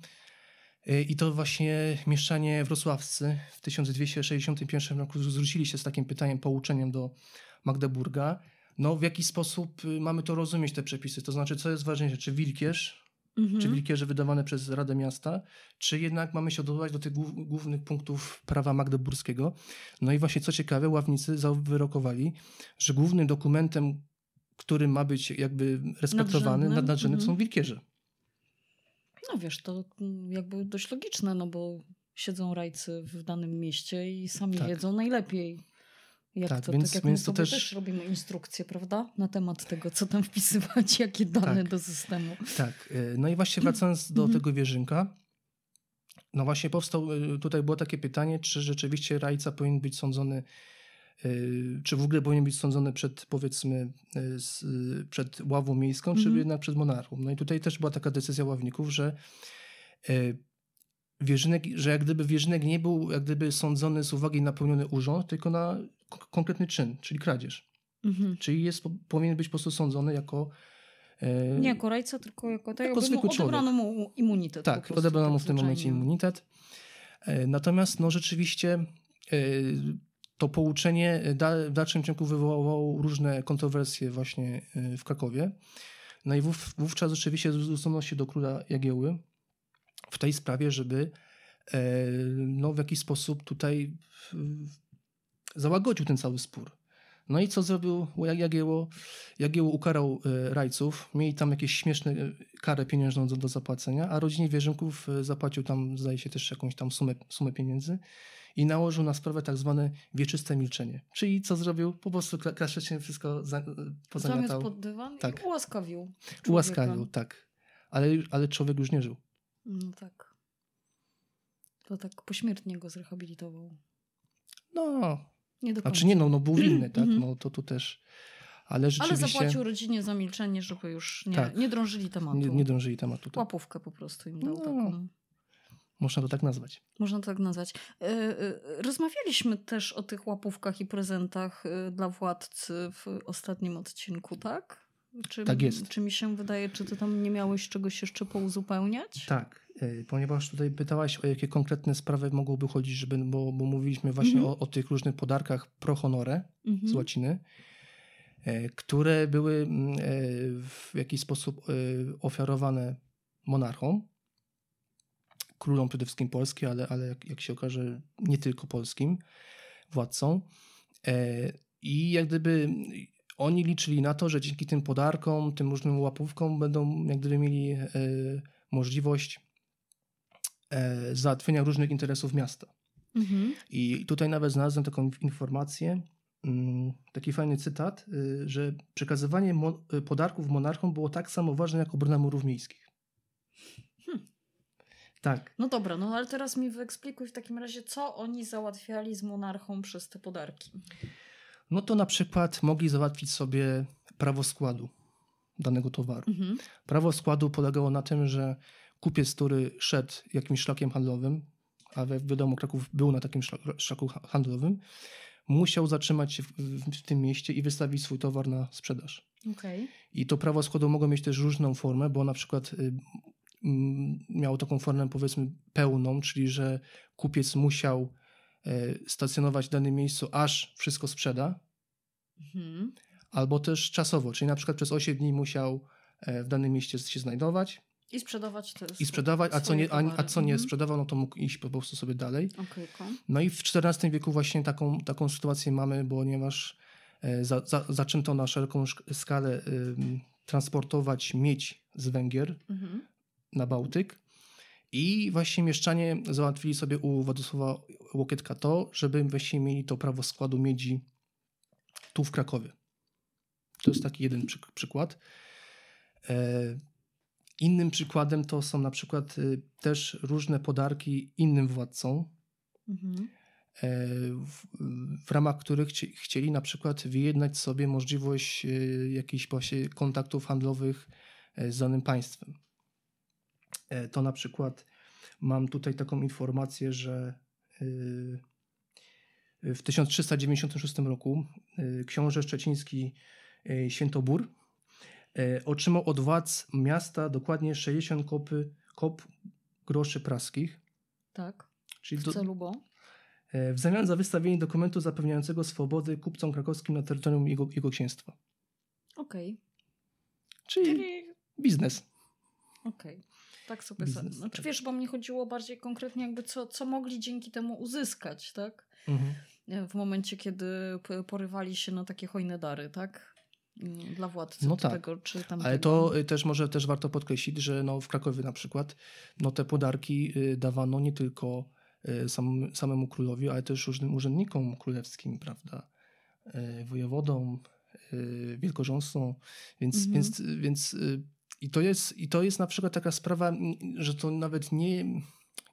Y, I to właśnie mieszczanie wrocławscy w 1261 roku zwrócili się z takim pytaniem, pouczeniem do Magdeburga. No w jaki sposób y, mamy to rozumieć, te przepisy? To znaczy, co jest ważniejsze, czy wilkierz, Mhm. czy wilkierze wydawane przez Radę Miasta, czy jednak mamy się odwołać do tych głów- głównych punktów prawa magdeburskiego. No i właśnie co ciekawe, ławnicy zawyrokowali, że głównym dokumentem, który ma być jakby respektowany, Nadrzędnym, nad- nadrzędnym mhm. są wilkierze. No wiesz, to jakby dość logiczne, no bo siedzą rajcy w danym mieście i sami Tak. wiedzą najlepiej. Jak Tak, to, więc- tak więc my to sobie też- też... robimy instrukcje, prawda? Na temat tego, co tam wpisywać, jakie dane Tak. do systemu. Tak, y, no i właśnie wracając do Mhm. tego wieżynka, no właśnie powstał, y, tutaj było takie pytanie, czy rzeczywiście rajca powinien być sądzony, y, czy w ogóle powinien być sądzony przed, powiedzmy, przed ławą miejską, czy Mhm. jednak przed monarchą. No i tutaj też była taka decyzja ławników, że wierzynek, że jak gdyby wierzynek nie był jak gdyby sądzony z uwagi na pełniony urząd, tylko na konkretny czyn, czyli kradzież. Mhm. Czyli jest, powinien być po prostu sądzony jako y, Nie jako rajca, tylko jako, tak Jako mu zwykły człowiek. odebrano mu immunitet. Tak, prostu, odebrano mu tak w tym momencie immunitet. E, Natomiast no rzeczywiście e, to pouczenie da- w dalszym ciągu wywołało różne kontrowersje właśnie e, w Krakowie. No i wów, wówczas rzeczywiście zwrócono się do króla Jagieły w tej sprawie, żeby e, no, w jakiś sposób tutaj załagodził ten cały spór. No i co zrobił Jagieło? Jagieło ukarał e, rajców, mieli tam jakieś śmieszne e, karę pieniężną do, do zapłacenia, a rodzinie wierzynków e, zapłacił tam, zdaje się, też jakąś tam sumę, sumę pieniędzy i nałożył na sprawę tak zwane wieczyste milczenie. Czyli co zrobił? Po prostu kla- klasycznie wszystko za, e, Zamiast pozamiatał, pod dywan Tak. i ułaskawił. ułaskawił, człowieka. tak. Ale, ale człowiek już nie żył. No tak. To tak pośmiertnie go zrehabilitował. No, Nie do końca. znaczy nie no, no był winny, tak? Mhm. No to tu też. Ale Ale rzeczywiście zapłacił rodzinie za milczenie, żeby już nie, Tak. nie drążyli tematu. nie, nie dążyli tematu. Tak. Łapówkę po prostu im dał No. taką. Można to tak nazwać. Można to tak nazwać. E, e, Rozmawialiśmy też o tych łapówkach i prezentach e, dla władcy w ostatnim odcinku, tak? Czy, Tak jest. Czy mi się wydaje, czy ty tam nie miałeś czegoś jeszcze pouzupełniać? Tak, y, ponieważ tutaj pytałaś o jakie konkretne sprawy mogłoby chodzić, żeby, bo, bo mówiliśmy właśnie Mhm. o, o tych różnych podarkach pro honore Mhm. z łaciny, e, które były mm, e, w jakiś sposób e, ofiarowane monarchom, królom przede wszystkim polskim, ale, ale jak, jak się okaże nie tylko polskim władcom. E, I jak gdyby oni liczyli na to, że dzięki tym podarkom, tym różnym łapówkom będą jak gdyby mieli e, możliwość e, załatwienia różnych interesów miasta. Mhm. I tutaj nawet znalazłem taką informację, mm, taki fajny cytat, y, że przekazywanie mo- podarków monarchom było tak samo ważne jak obrona murów miejskich. Hmm. Tak. No dobra, no ale teraz mi wyeksplikuj w takim razie, co oni załatwiali z monarchą przez te podarki. No to na przykład mogli załatwić sobie prawo składu danego towaru. Mhm. Prawo składu polegało na tym, że kupiec, który szedł jakimś szlakiem handlowym, a wi- wiadomo, Kraków był na takim szla- szlaku ha- handlowym, musiał zatrzymać się w, w, tym mieście i wystawić swój towar na sprzedaż. Okej. I to prawo składu mogło mieć też różną formę, bo na przykład y, miało taką formę powiedzmy pełną, czyli że kupiec musiał stacjonować w danym miejscu, aż wszystko sprzeda, Mhm. albo też czasowo, czyli na przykład przez 8 dni musiał e, w danym mieście się znajdować I sprzedawać te i sprzedawać, a co nie, a, a co nie Mhm. sprzedawał, no to mógł iść po prostu sobie dalej. No i w XIV wieku właśnie taką, taką sytuację mamy, ponieważ e, za, za, zaczęto na szeroką skalę ym, transportować miedź z Węgier Mhm. na Bałtyk i właśnie mieszczanie załatwili sobie u Władysława Łokietka to, żeby właśnie mieli to prawo składu miedzi tu w Krakowie. To jest taki jeden przyk- przykład. E, innym przykładem to są na przykład y, też różne podarki innym władcom, Mhm. e, w, w ramach których chci, chcieli na przykład wyjednać sobie możliwość e, jakichś właśnie kontaktów handlowych e, z danym państwem. E, To na przykład mam tutaj taką informację, że y, w 1396 roku y, książę szczeciński y, Świętobór e, otrzymał od władz miasta dokładnie 60 kopy, kop groszy praskich, Tak. czyli W celu bo? E, w zamian za wystawienie dokumentu zapewniającego swobody kupcom krakowskim na terytorium jego, jego księstwa. Okej. Czyli, Czyli biznes. Okej. Tak sobie Biznes. Znaczy tak. wiesz, bo mnie chodziło bardziej konkretnie jakby co, co mogli dzięki temu uzyskać, tak? Mhm. E, W momencie, kiedy porywali się na takie hojne dary, tak? Mm, Dla władcy No tak. tego czy tamtego. Ale to y, też może też warto podkreślić, że no w Krakowie na przykład no te podarki y, dawano nie tylko y, sam, samemu królowi, ale też różnym urzędnikom królewskim, prawda? Y, Wojewodom, wielkorządcom, więc, Mhm. więc, więc i to jest i to jest na przykład taka sprawa, że to nawet nie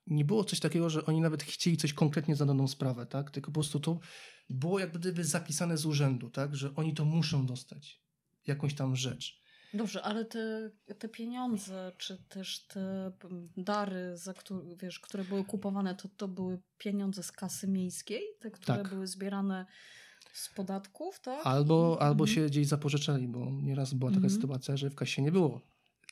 nie było coś takiego, że oni nawet chcieli coś konkretnie za daną sprawę, tak? Tylko po prostu to było jak gdyby zapisane z urzędu, tak? Że oni to muszą dostać. Jakąś tam rzecz. Dobrze, ale te, te pieniądze, czy też te dary, za które, wiesz, które były kupowane, to, to były pieniądze z kasy miejskiej? Te, które Tak. były zbierane z podatków, tak? Albo, albo mhm. się gdzieś zapożyczali, bo nieraz była taka Mhm. sytuacja, że w kasie nie było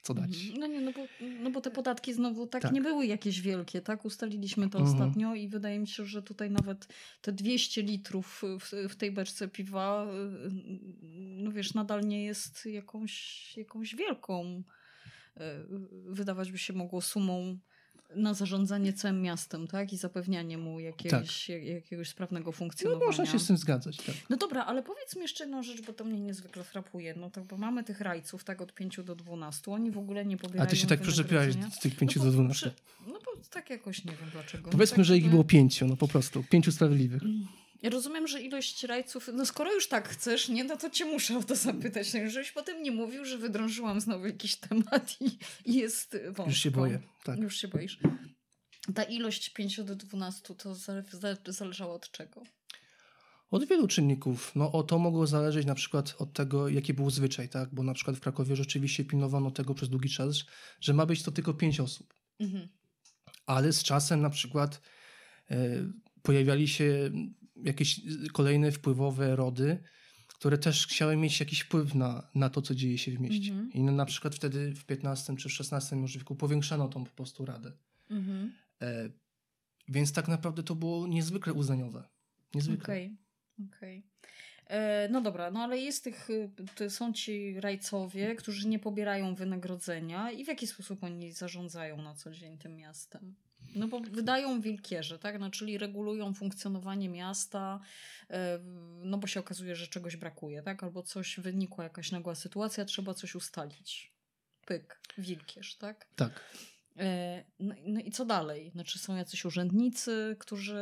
co dać. Mhm. No nie, no bo, no bo te podatki znowu tak, Tak. nie były jakieś wielkie, tak? Ustaliliśmy to Mhm. ostatnio i wydaje mi się, że tutaj nawet te 200 litrów w, w tej beczce piwa, y, no wiesz, nadal nie jest jakąś, jakąś wielką, y, wydawać by się mogło sumą na zarządzanie całym miastem, tak? I zapewnianie mu jakiegoś, jak, jakiegoś sprawnego No funkcjonowania. można się z tym zgadzać, tak. No dobra, ale powiedz mi jeszcze jedną rzecz, bo to mnie niezwykle frapuje. No to, bo mamy tych rajców, tak, od 5 do 12. Oni w ogóle nie pobierają A ty się tak przyczepiłaś z tych 5 no do bo 12. przy- No bo tak jakoś nie wiem dlaczego. Powiedzmy, no tak że ich było pięciu, no po prostu. Pięciu sprawiedliwych. Ja rozumiem, że ilość rajców, no skoro już tak chcesz, nie, no to cię muszę o to zapytać. No, żebyś potem nie mówił, że wydrążyłam znowu jakiś temat i, i jest wąsko. Już się boję, tak. Już się boisz. Ta ilość 5 do 12 to za- za- zależało od czego? Od wielu czynników. No o to mogło zależeć na przykład od tego, jaki był zwyczaj, tak? Bo na przykład w Krakowie rzeczywiście pilnowano tego przez długi czas, że ma być to tylko pięć osób. Mhm. ale z czasem na przykład e, pojawiali się jakieś kolejne wpływowe rody, które też chciały mieć jakiś wpływ na, na to, co dzieje się w mieście. Mhm. I na przykład wtedy w XV czy XVI wieku powiększano tą po prostu radę. Mhm. E, więc tak naprawdę to było niezwykle uznaniowe. Niezwykle. Okej, okej. E, No dobra, no ale jest tych, y, są ci rajcowie, którzy nie pobierają wynagrodzenia i w jaki sposób oni zarządzają na co dzień tym miastem? No bo wydają wilkierze, tak? No, czyli regulują funkcjonowanie miasta, e, no bo się okazuje, że czegoś brakuje, tak? Albo coś wynikła, jakaś nagła sytuacja, trzeba coś ustalić. Pyk, wilkierz, tak? Tak. E, No, no i co dalej? Znaczy są jacyś urzędnicy, którzy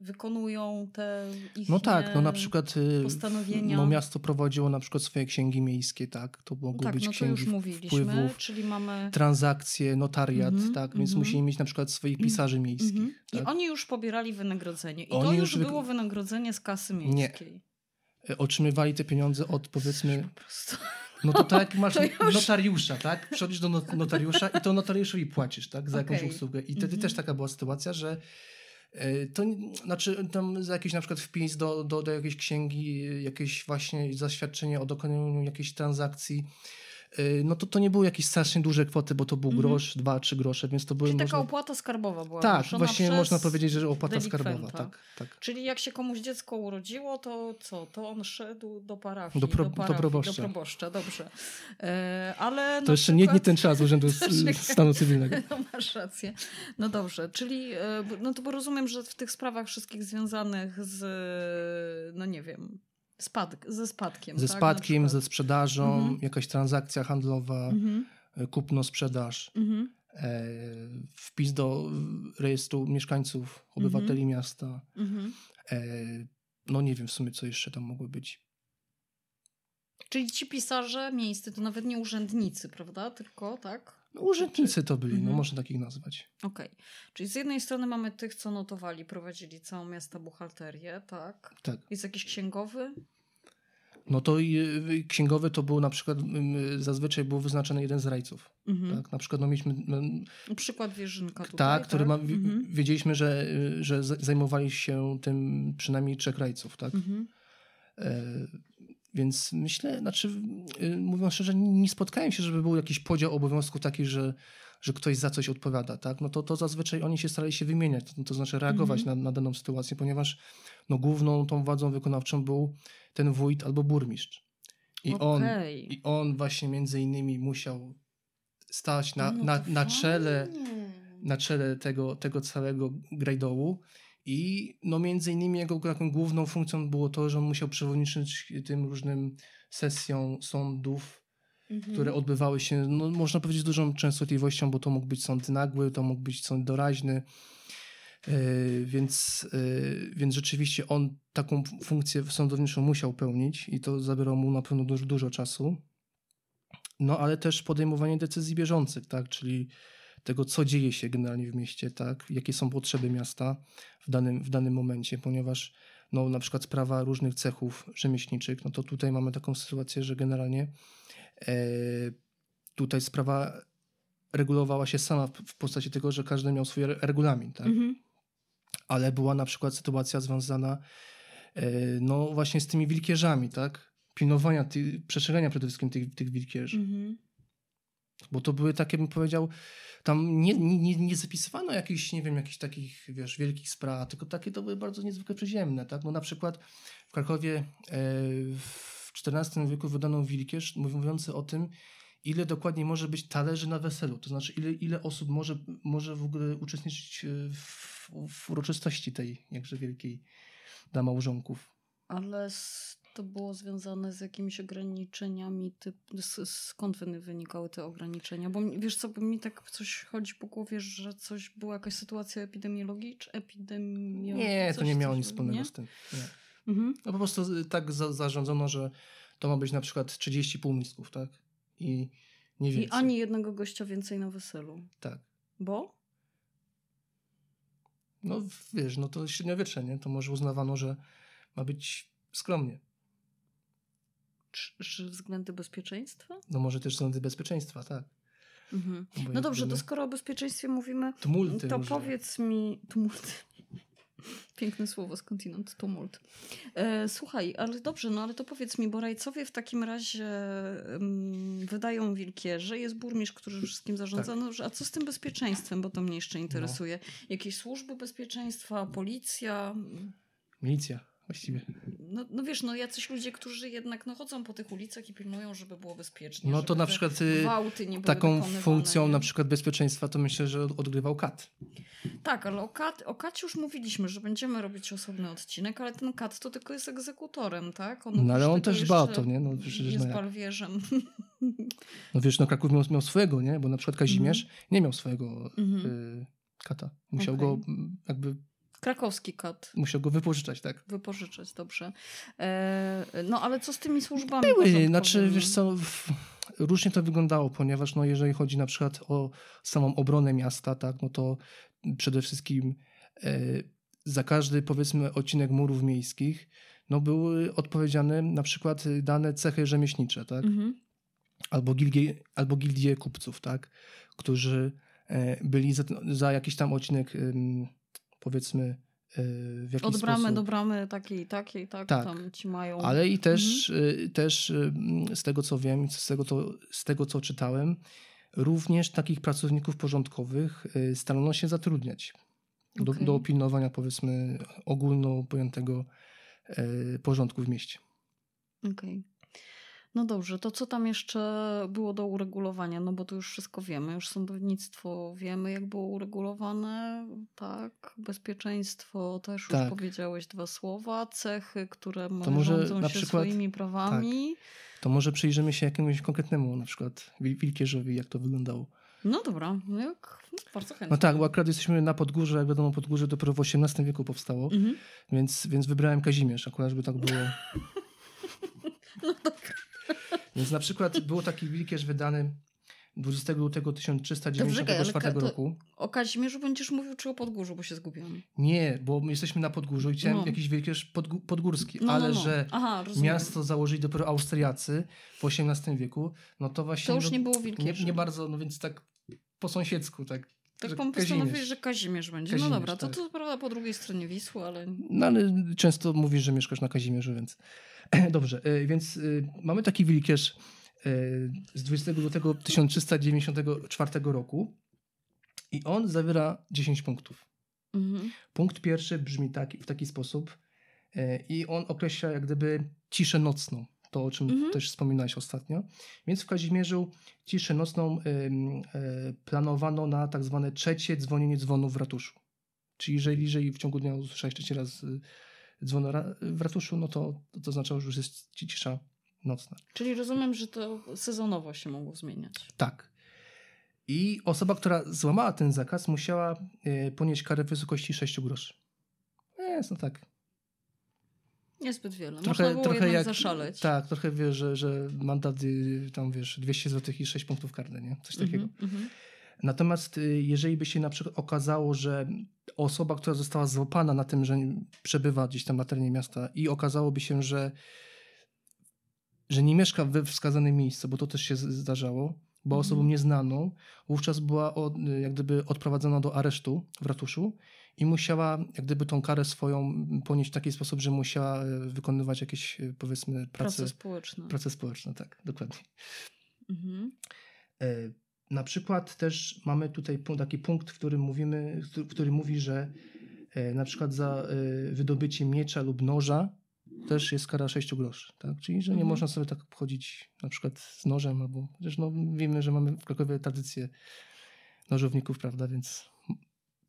wykonują te ich No tak, no na przykład y, postanowienia. no miasto prowadziło na przykład swoje księgi miejskie, tak? To mogły tak, być no to księgi już mówiliśmy, wpływów, czyli mamy transakcje, notariat, Mhm, tak? Więc mhm. musieli mieć na przykład swoich pisarzy miejskich. Mhm. I tak? oni już pobierali wynagrodzenie. I Oni to już było wynagrodzenie z kasy miejskiej. E, otrzymywali te pieniądze od powiedzmy Po prostu. No to tak masz To notariusza, tak? Przychodzisz do not- notariusza i to notariuszowi płacisz, tak? Za jakąś Okej. usługę. I wtedy Mhm. też taka była sytuacja, że e, to nie- znaczy tam jakiś na przykład wpis do, do, do jakiejś księgi, e, jakieś właśnie zaświadczenie o dokonaniu jakiejś transakcji, e, no to to nie były jakieś strasznie duże kwoty, bo to był Mhm. grosz, dwa, trzy grosze, więc to były Czyli taka można... opłata skarbowa była Tak, właśnie można powiedzieć, że opłata skarbowa, tak, tak. Czyli jak się komuś dziecko urodziło, to co? To on szedł do parafii. Do pro- do, do parafii, proboszcza. Do proboszcza, dobrze. E, ale To jeszcze nie, nie przykład- ten czas Urzędu. Stanu Cywilnego. No masz rację. No dobrze, czyli e, no to bo rozumiem, że w tych sprawach wszystkich związanych z, no nie wiem, spadk, ze spadkiem. Ze tak, spadkiem, ze sprzedażą, Mhm. jakaś transakcja handlowa, Mhm, e, kupno-sprzedaż, mhm, e, wpis do rejestru mieszkańców, obywateli miasta. E, no nie wiem w sumie, co jeszcze tam mogło być. Czyli ci pisarze miejscy to nawet nie urzędnicy, prawda? Tylko, tak? No, urzędnicy to byli, no Mhm. można takich nazwać. Okej. Czyli z jednej strony mamy tych, co notowali, prowadzili całą miasta buchalterię, tak? Tak. Jest jakiś księgowy? No to i, e, księgowy to był na przykład, m, zazwyczaj był wyznaczony jeden z rajców. Mhm. Tak? Na przykład no mieliśmy no, Przykład Wierzynka tutaj, tak, który ma, Mhm. wiedzieliśmy, że, y, że zajmowali się tym przynajmniej trzech rajców, tak? Mhm. E, więc myślę, znaczy, y, mówiąc szczerze, nie spotkałem się, żeby był jakiś podział obowiązków taki, że, że ktoś za coś odpowiada, tak? No to, to zazwyczaj oni się starali się wymieniać, to, to znaczy reagować Mhm. na, na daną sytuację, ponieważ no, główną tą władzą wykonawczą był ten wójt albo burmistrz. I on, Okej. i on właśnie między innymi musiał stać na, No na, na czele na czele tego, tego całego grajdołu i no między innymi jego taką główną funkcją było to, że on musiał przewodniczyć tym różnym sesjom sądów, Mhm. które odbywały się, no można powiedzieć z dużą częstotliwością, bo to mógł być sąd nagły, to mógł być sąd doraźny, Yy, więc, yy, więc rzeczywiście on taką funkcję sądowniczą musiał pełnić i to zabierało mu na pewno dużo, dużo czasu. No ale też podejmowanie decyzji bieżących, tak, czyli tego, co dzieje się generalnie w mieście, tak, jakie są potrzeby miasta w danym, w danym momencie, ponieważ no, na przykład sprawa różnych cechów rzemieślniczych, no to tutaj mamy taką sytuację, że generalnie e, tutaj sprawa regulowała się sama w, w postaci tego, że każdy miał swój re- regulamin, tak? Mhm. ale była na przykład sytuacja związana e, no właśnie z tymi wilkierzami, tak? Pilnowania, ty, przestrzegania przede wszystkim tych, tych wilkierzy. Mhm. Bo to były takie, bym powiedział, tam nie, nie, nie- zapisywano jakichś, nie wiem, jakichś takich, wiesz, wielkich spraw, tylko takie to były bardzo niezwykle przyziemne, tak? No na przykład w Krakowie e, w XIV wieku wydano wilkierz mówiący o tym, ile dokładnie może być talerzy na weselu, to znaczy ile, ile osób może, może w ogóle uczestniczyć e, w, w uroczystości tej jakże wielkiej dla małżonków. Ale to było związane z jakimiś ograniczeniami, typ, s- skąd wy- wynikały te ograniczenia? Bo wiesz co, bo mi tak coś chodzi po głowie, że coś była jakaś sytuacja epidemiologiczna? Epidemio... Nie, to nie miało nic wspólnego nie? z tym. Nie. Mhm. No po prostu y, tak za, zarządzono, że to ma być na przykład 30 półmisków, tak? I nie I więcej. ani jednego gościa więcej na weselu. Tak. Bo? No wiesz, no to średniowiecze, nie? To może uznawano, że ma być skromnie. Czy, czy względy bezpieczeństwa? No może też względy bezpieczeństwa, tak. Mhm. No dobrze, to skoro o bezpieczeństwie mówimy, Tumulty to różne. powiedz mi... Tumult. Piękne słowo skądinąd, tumult. E, słuchaj, ale dobrze, no ale to powiedz mi, bo rajcowie w takim razie mm, wydają wilkierze, jest burmistrz, który wszystkim zarządza, Tak. no, dobrze, a co z tym bezpieczeństwem, bo to mnie jeszcze interesuje. Jakieś służby bezpieczeństwa, policja? Milicja właściwie. No, no wiesz, no jacyś ludzie, którzy jednak no, chodzą po tych ulicach i pilnują, żeby było bezpiecznie. No to na przykład y, taką funkcją nie? na przykład bezpieczeństwa to myślę, że odgrywał kat. Tak, ale o, kat, o kacie już mówiliśmy, że będziemy robić osobny odcinek, ale ten kat to tylko jest egzekutorem, tak? On No ale on też dba o to, nie? No przecież jest no balwierzem. No wiesz, no Kraków miał, miał swojego, nie? Bo na przykład Kazimierz Mhm. nie miał swojego Mhm. y, kata. Musiał Okej. go mm, jakby, Krakowski kat. musiał go wypożyczać, tak. Wypożyczać, dobrze. E, no ale co z tymi służbami Były, znaczy wiesz co, różnie to wyglądało, ponieważ no, jeżeli chodzi na przykład o samą obronę miasta, tak, no to przede wszystkim e, za każdy powiedzmy odcinek murów miejskich no były odpowiedzialne na przykład dane cechy rzemieślnicze, tak. Mhm. albo gildie, albo gildie kupców, tak? którzy e, byli za, za jakiś tam odcinek, powiedzmy, e, w jakiś Od bramy sposób. do bramy takiej, takiej, tak, Tak. tam ci mają. Ale i też, y, też y, z tego co wiem, z tego, to, z tego co czytałem, również takich pracowników porządkowych starano się zatrudniać do, Okej. do pilnowania powiedzmy ogólno pojętego porządku w mieście. Okej. No dobrze, to co tam jeszcze było do uregulowania? No bo to już wszystko wiemy, już sądownictwo wiemy, jak było uregulowane, tak, bezpieczeństwo też już Tak. powiedziałeś dwa słowa, cechy, które To może rządzą na się przykład- swoimi prawami. To może przyjrzymy się jakiemuś konkretnemu, na przykład Wil- Wilkierzowi, jak to wyglądało. No dobra, no jak, no bardzo chętnie. No tak, bo akurat jesteśmy na Podgórzu, jak wiadomo Podgórze dopiero w XVIII wieku powstało, Mhm. więc, więc wybrałem Kazimierz, akurat żeby tak było. No dobra. Więc na przykład było taki Wilkierz wydany 20 lutego 1394 Dobrze, to- roku. O Kazimierzu będziesz mówił czy o Podgórzu, bo się zgubiłam. Nie, bo my jesteśmy na Podgórzu i chciałem No. jakiś Wilkierz podgó- podgórski, No, ale no, no. że Aha, miasto założyli dopiero Austriacy w XVIII wieku, no to właśnie To już no, nie było nie, Wilkierzy. nie bardzo, no więc tak po sąsiedzku, tak. Tak pan postanowił, że Kazimierz będzie. Kazimierz, no dobra, to tak. to prawda po drugiej stronie Wisły, ale... No ale często mówisz, że mieszkasz na Kazimierzu, więc dobrze. y, Więc y, mamy taki Wilkierz y, z 20 lutego 1394 roku i on zawiera 10 punktów. Mhm. Punkt pierwszy brzmi taki, w taki sposób i on określa jak gdyby ciszę nocną. To, o czym Mhm. też wspominałeś ostatnio. Więc w Kazimierzu ciszę nocną planowano na tak zwane trzecie dzwonienie dzwonu w ratuszu. Czyli jeżeli, jeżeli w ciągu dnia usłyszałeś trzeci raz dzwon w ratuszu, no to, to, znaczyło, że już jest ci- cisza nocna. Czyli rozumiem, że to sezonowo się mogło zmieniać. Tak. I osoba, która złamała ten zakaz, musiała y, ponieść karę w wysokości 6 groszy. Jest, no tak. Niezbyt wiele. Trochę, Można było trochę jak. zaszaleć. Tak, trochę wiesz, że, że mandat y, tam wiesz, 200 zł i 6 punktów karne, nie? Coś takiego. Mhm, mhm. Natomiast y, jeżeli by się na przykład okazało, że osoba, która została złapana na tym, że przebywa gdzieś tam na terenie miasta i okazałoby się, że, że nie mieszka we wskazanym miejscu, bo to też się zdarzało, bo Mhm. osobą nieznaną, wówczas była od, jak gdyby odprowadzona do aresztu w ratuszu i musiała jak gdyby tą karę swoją ponieść w taki sposób, że musiała e, wykonywać jakieś e, powiedzmy prace, Prace społeczne. prace społeczne, tak, dokładnie. Mhm. E, Na przykład też mamy tutaj taki punkt, w którym mówimy, który- mówi, że e, na przykład za e, wydobycie miecza lub noża też jest kara 6 groszy, tak? Czyli, że nie Mhm. można sobie tak chodzić na przykład z nożem albo, chociaż no wiemy, że mamy w Krakowie tradycję nożowników, prawda, więc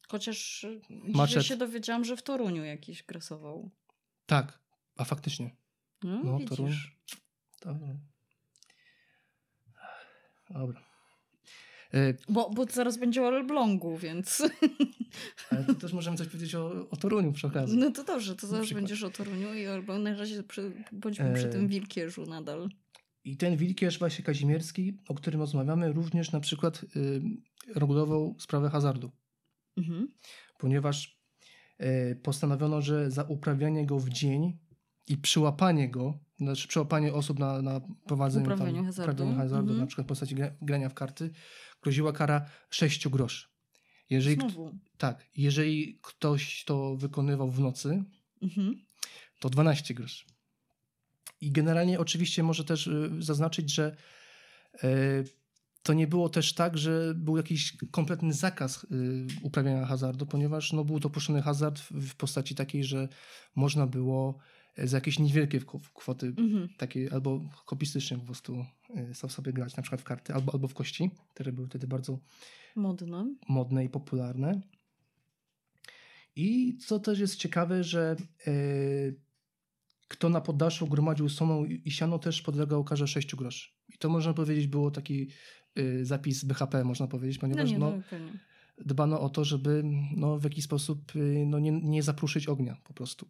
Chociaż y, Maczet. się dowiedziałam, że w Toruniu jakiś grasował. tak, a faktycznie, No, no. Toruń, to... Dobra. E, Bo, bo zaraz będzie o Elblągu, więc... Ale to też możemy coś powiedzieć o, o Toruniu przy okazji. No to dobrze, to zaraz będziesz o Toruniu i o Elblągu. Na razie przy, bądźmy przy E, tym Wilkierzu nadal. I ten Wilkierz właśnie Kazimierski, o którym rozmawiamy, również na przykład y, regulował sprawę hazardu, Mhm. ponieważ y, postanowiono, że za uprawianie go w dzień i przyłapanie go, znaczy przyłapanie osób na, na prowadzeniu Uprawianiu tam, hazardu. uprawianiu hazardu Mhm. na przykład w postaci gra, grania w karty, groziła kara 6 groszy. Jeżeli, Znowu. tak, jeżeli ktoś to wykonywał w nocy, Mhm. to 12 groszy. I generalnie oczywiście może też y, zaznaczyć, że y, to nie było też tak, że był jakiś kompletny zakaz y, uprawiania hazardu, ponieważ no, był dopuszczony hazard w, postaci takiej, że można było za jakieś niewielkie kwo- kwoty Mhm. takie albo hopistycznie po prostu y, so- sobie grać, na przykład w karty albo, albo w kości, które były wtedy bardzo Modne. modne i popularne. I co też jest ciekawe, że e, kto na poddaszu gromadził soną i siano też podlegał karze 6 groszy. I to można powiedzieć było taki e, zapis BHP, można powiedzieć, No ponieważ nie, no, no, dbano o to, żeby no, w jakiś sposób no, nie, nie zapruszyć ognia po prostu.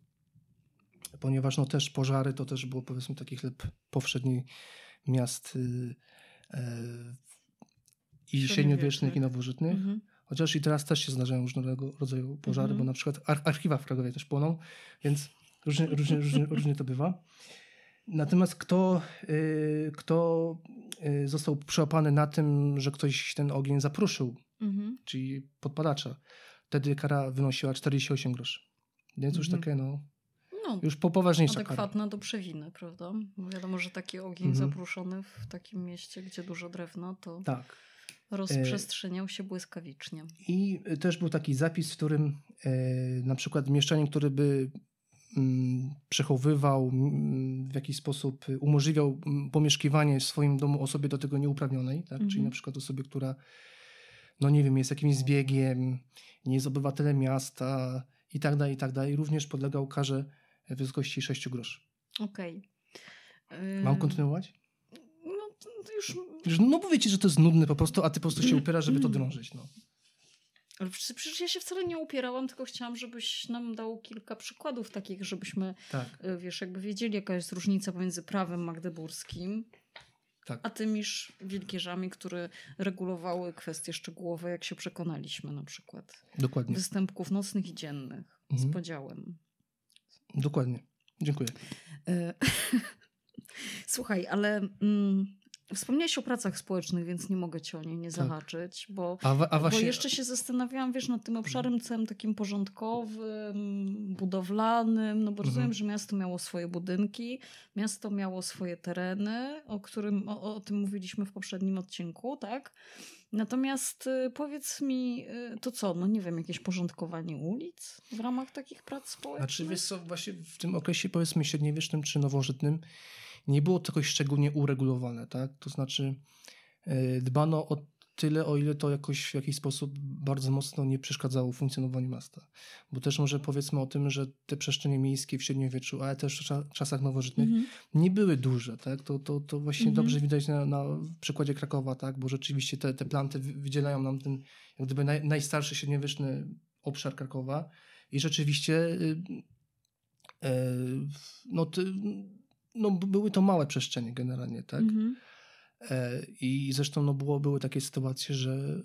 Ponieważ no, też pożary to też było powiedzmy taki chleb powszedni miast y, e, i średniowiecznych i nowożytnych. Mhm. Chociaż i teraz też się zdarzają różnego rodzaju pożary, Mhm. bo na przykład ar- archiwa w Krakowie też płoną, więc różnie, różnie, różnie, różnie to bywa. Natomiast kto, y, kto y, został przyłapany na tym, że ktoś ten ogień zapruszył, Mhm. czyli podpalacza, wtedy kara wynosiła 48 groszy. Więc już Mhm. takie, no, No, już po poważniejsza adekwatna do przewiny, prawda? Bo wiadomo, że taki ogień Mhm. zapruszony w takim mieście, gdzie dużo drewna, to Tak. rozprzestrzeniał się błyskawicznie. I y, też był taki zapis, w którym e, na przykład mieszczanin, który by mm, przechowywał, mm, w jakiś sposób y, umożliwiał mm, pomieszkiwanie w swoim domu osobie do tego nieuprawnionej, tak? czyli Mhm. na przykład osobie, która, no nie wiem, jest jakimś zbiegiem, nie jest obywatelem miasta i tak dalej, i tak dalej, również podlegał karze w wysokości 6 groszy. Okej. Mam Ym, kontynuować? No, już Już, No mówię ci, że to jest nudne po prostu, a ty po prostu się upierasz, żeby to drążyć. No. Ale przecież przecież ja się wcale nie upierałam, tylko chciałam, żebyś nam dał kilka przykładów takich, żebyśmy, Tak, y, wiesz, jakby wiedzieli, jaka jest różnica pomiędzy prawem magdeburskim tak. a tymiż wilkierzami, które regulowały kwestie szczegółowe, jak się przekonaliśmy na przykład. Dokładnie. Występków nocnych i dziennych Mhm. z podziałem. Dokładnie. Dziękuję. Y, Słuchaj, ale mm, wspomniałeś o pracach społecznych, więc nie mogę cię o nie nie Tak. zahaczyć, bo A, a Bo właśnie... jeszcze się zastanawiałam, wiesz, nad tym obszarem całym takim porządkowym, budowlanym, no bo rozumiem, Mhm. że miasto miało swoje budynki, miasto miało swoje tereny, o którym, o, o tym mówiliśmy w poprzednim odcinku, tak? Natomiast y, powiedz mi, y, to co, no nie wiem, jakieś porządkowanie ulic w ramach takich prac społecznych? Znaczy, wiesz co, właśnie w tym okresie, powiedzmy, średniowiecznym czy nowożytnym, nie było to jakoś szczególnie uregulowane, tak? To znaczy, e, dbano o tyle, o ile to jakoś w jakiś sposób bardzo mocno nie przeszkadzało funkcjonowaniu miasta. Bo też może powiedzmy o tym, że te przestrzenie miejskie w średniowieczu, ale też w cza- czasach nowożytnych, Mhm. nie były duże, tak? To, to, to właśnie Mhm. dobrze widać na, na przykładzie Krakowa, tak? Bo rzeczywiście te, te planty wy- wydzielają nam ten jak gdyby naj, najstarszy średniowieczny obszar Krakowa i rzeczywiście y, y, no, ty, no, były to małe przestrzenie generalnie, tak? Mhm. E, I zresztą no, było, były takie sytuacje, że,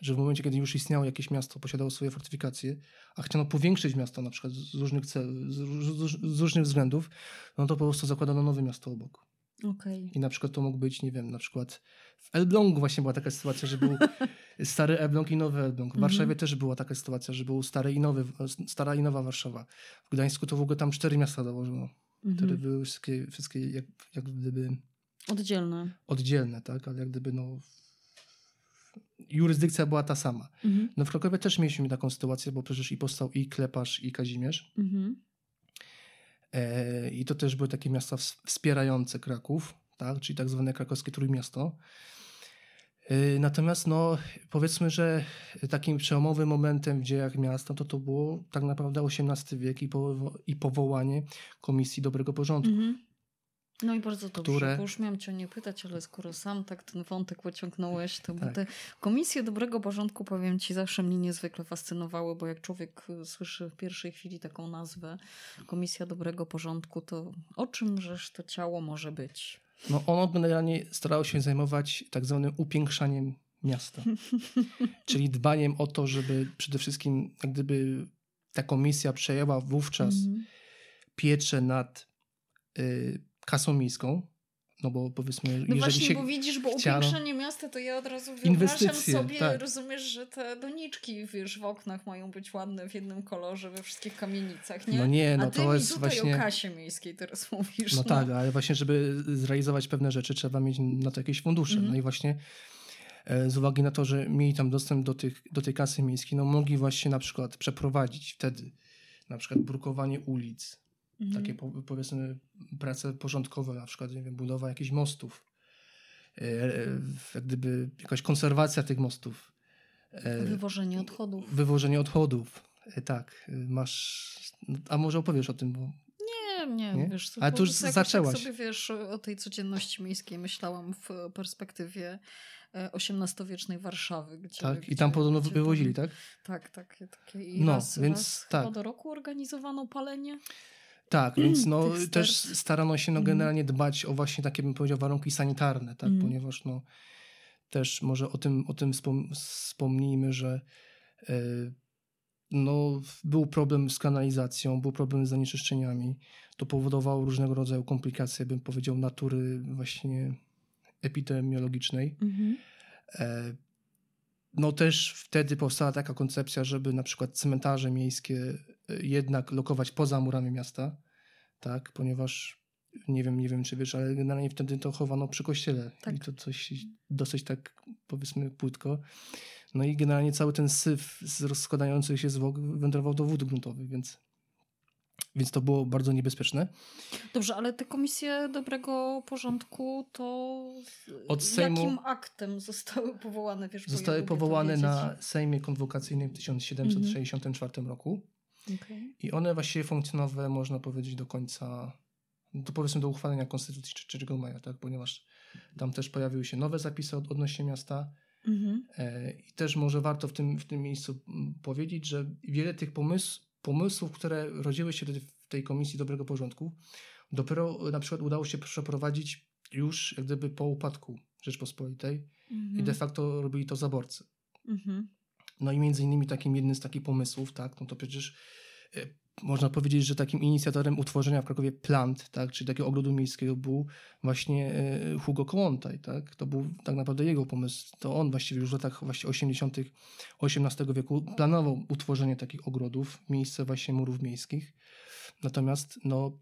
że w momencie, kiedy już istniało jakieś miasto, posiadało swoje fortyfikacje, a chciano powiększyć miasto na przykład z różnych, cel, z, róż- z różnych względów, no to po prostu zakładano nowe miasto obok. Okej. I na przykład to mógł być, nie wiem, na przykład w Elblągu właśnie była taka sytuacja, że był stary Elbląg i nowy Elbląg. W Mhm. Warszawie też była taka sytuacja, że był stary i nowy, stara i nowa Warszawa. W Gdańsku to w ogóle tam cztery miasta założono, które Mhm. były wszystkie, wszystkie jak, jak gdyby Oddzielne. oddzielne, tak? Ale jak gdyby no jurysdykcja była ta sama. Mhm. No w Krakowie też mieliśmy taką sytuację, bo przecież i powstał i Kleparz, i Kazimierz. Mhm. E, I to też były takie miasta ws- wspierające Kraków, tak? czyli tak zwane krakowskie trójmiasto. E, Natomiast no, powiedzmy, że takim przełomowym momentem w dziejach miasta to to było tak naprawdę XVIII wiek i, powo- i powołanie Komisji Dobrego Porządku. Mhm. No i bardzo dobrze, które- bo już miałam cię nie pytać, ale skoro sam tak ten wątek pociągnąłeś, to bo Tak. te komisje dobrego porządku, powiem ci, zawsze mnie niezwykle fascynowały, bo jak człowiek y, słyszy w pierwszej chwili taką nazwę Komisja Dobrego Porządku, to o czym żeż to ciało może być? No, ono generalnie starało się zajmować tak zwanym upiększaniem miasta. czyli dbaniem o to, żeby przede wszystkim jak gdyby ta komisja przejęła wówczas Mhm. pieczę nad y, kasą miejską, no bo powiedzmy, No jeżeli właśnie, się... bo widzisz, bo chciano- upiększanie miasta, to ja od razu wyobrażam sobie, tak. rozumiesz, że te doniczki, wiesz, w oknach mają być ładne w jednym kolorze we wszystkich kamienicach, nie? No nie, no A ty to jest tutaj właśnie... o kasie miejskiej teraz mówisz. No tak, ale właśnie, żeby zrealizować pewne rzeczy, trzeba mieć na to jakieś fundusze. Mhm. No i właśnie e, z uwagi na to, że mieli tam dostęp do, tych, do tej kasy miejskiej, no mogli właśnie na przykład przeprowadzić wtedy na przykład brukowanie ulic, Mhm. takie po, powiedzmy prace porządkowe, na przykład nie wiem, budowa jakichś mostów, e, e, jak gdyby jakaś konserwacja tych mostów, e, Wywożenie odchodów. wywożenie odchodów. Tak, masz... A może opowiesz o tym, bo Nie, nie, wiesz Ale to już jakoś zaczęłaś. Tak sobie, wiesz, o tej codzienności miejskiej myślałam w perspektywie XVIII-wiecznej Warszawy. Gdzie, tak, gdzie, i tam podobno gdzie wywozili, tak? Tak, tak. takie I No, raz, więc raz tak. do roku organizowano palenie. Tak, więc no, też starano się no, Mhm. generalnie dbać o właśnie takie, bym powiedział, warunki sanitarne, tak? Mhm. ponieważ no, też może o tym, o tym wspom- wspomnijmy, że e, no, był problem z kanalizacją, był problem z zanieczyszczeniami. To powodowało różnego rodzaju komplikacje, bym powiedział, natury właśnie epidemiologicznej. Mhm. E, no też wtedy powstała taka koncepcja, żeby na przykład cmentarze miejskie jednak lokować poza murami miasta, tak, ponieważ nie wiem, nie wiem czy wiesz, ale generalnie wtedy to chowano przy kościele tak. i to coś dosyć tak powiedzmy płytko. No i generalnie cały ten syf z rozkładających się zwłok wędrował do wód gruntowych, więc więc to było bardzo niebezpieczne. Dobrze, ale te komisje dobrego porządku to Od Sejmu jakim aktem zostały powołane? Wiesz, zostały powołane na Sejmie Konwokacyjnym w 1764 mm. roku. Okay. I one właściwie funkcjonowały, można powiedzieć, do końca, do, powiedzmy do uchwalenia Konstytucji 3 maja, tak? ponieważ tam też pojawiły się nowe zapisy od, odnośnie miasta. Mm -hmm. I też może warto w tym, w tym miejscu powiedzieć, że wiele tych pomysłów, pomysłów, które rodziły się w tej Komisji Dobrego Porządku, dopiero na przykład udało się przeprowadzić już jak gdyby po upadku Rzeczpospolitej mm i de facto robili to zaborcy. Mm -hmm. No i między innymi takim jednym z takich pomysłów, tak, no to przecież e, można powiedzieć, że takim inicjatorem utworzenia w Krakowie plant, tak, czyli takiego ogrodu miejskiego był właśnie e, Hugo Kołłątaj, tak, to był tak naprawdę jego pomysł, to on właściwie już w latach właśnie 80. XVIII wieku planował utworzenie takich ogrodów, miejsce właśnie murów miejskich, natomiast no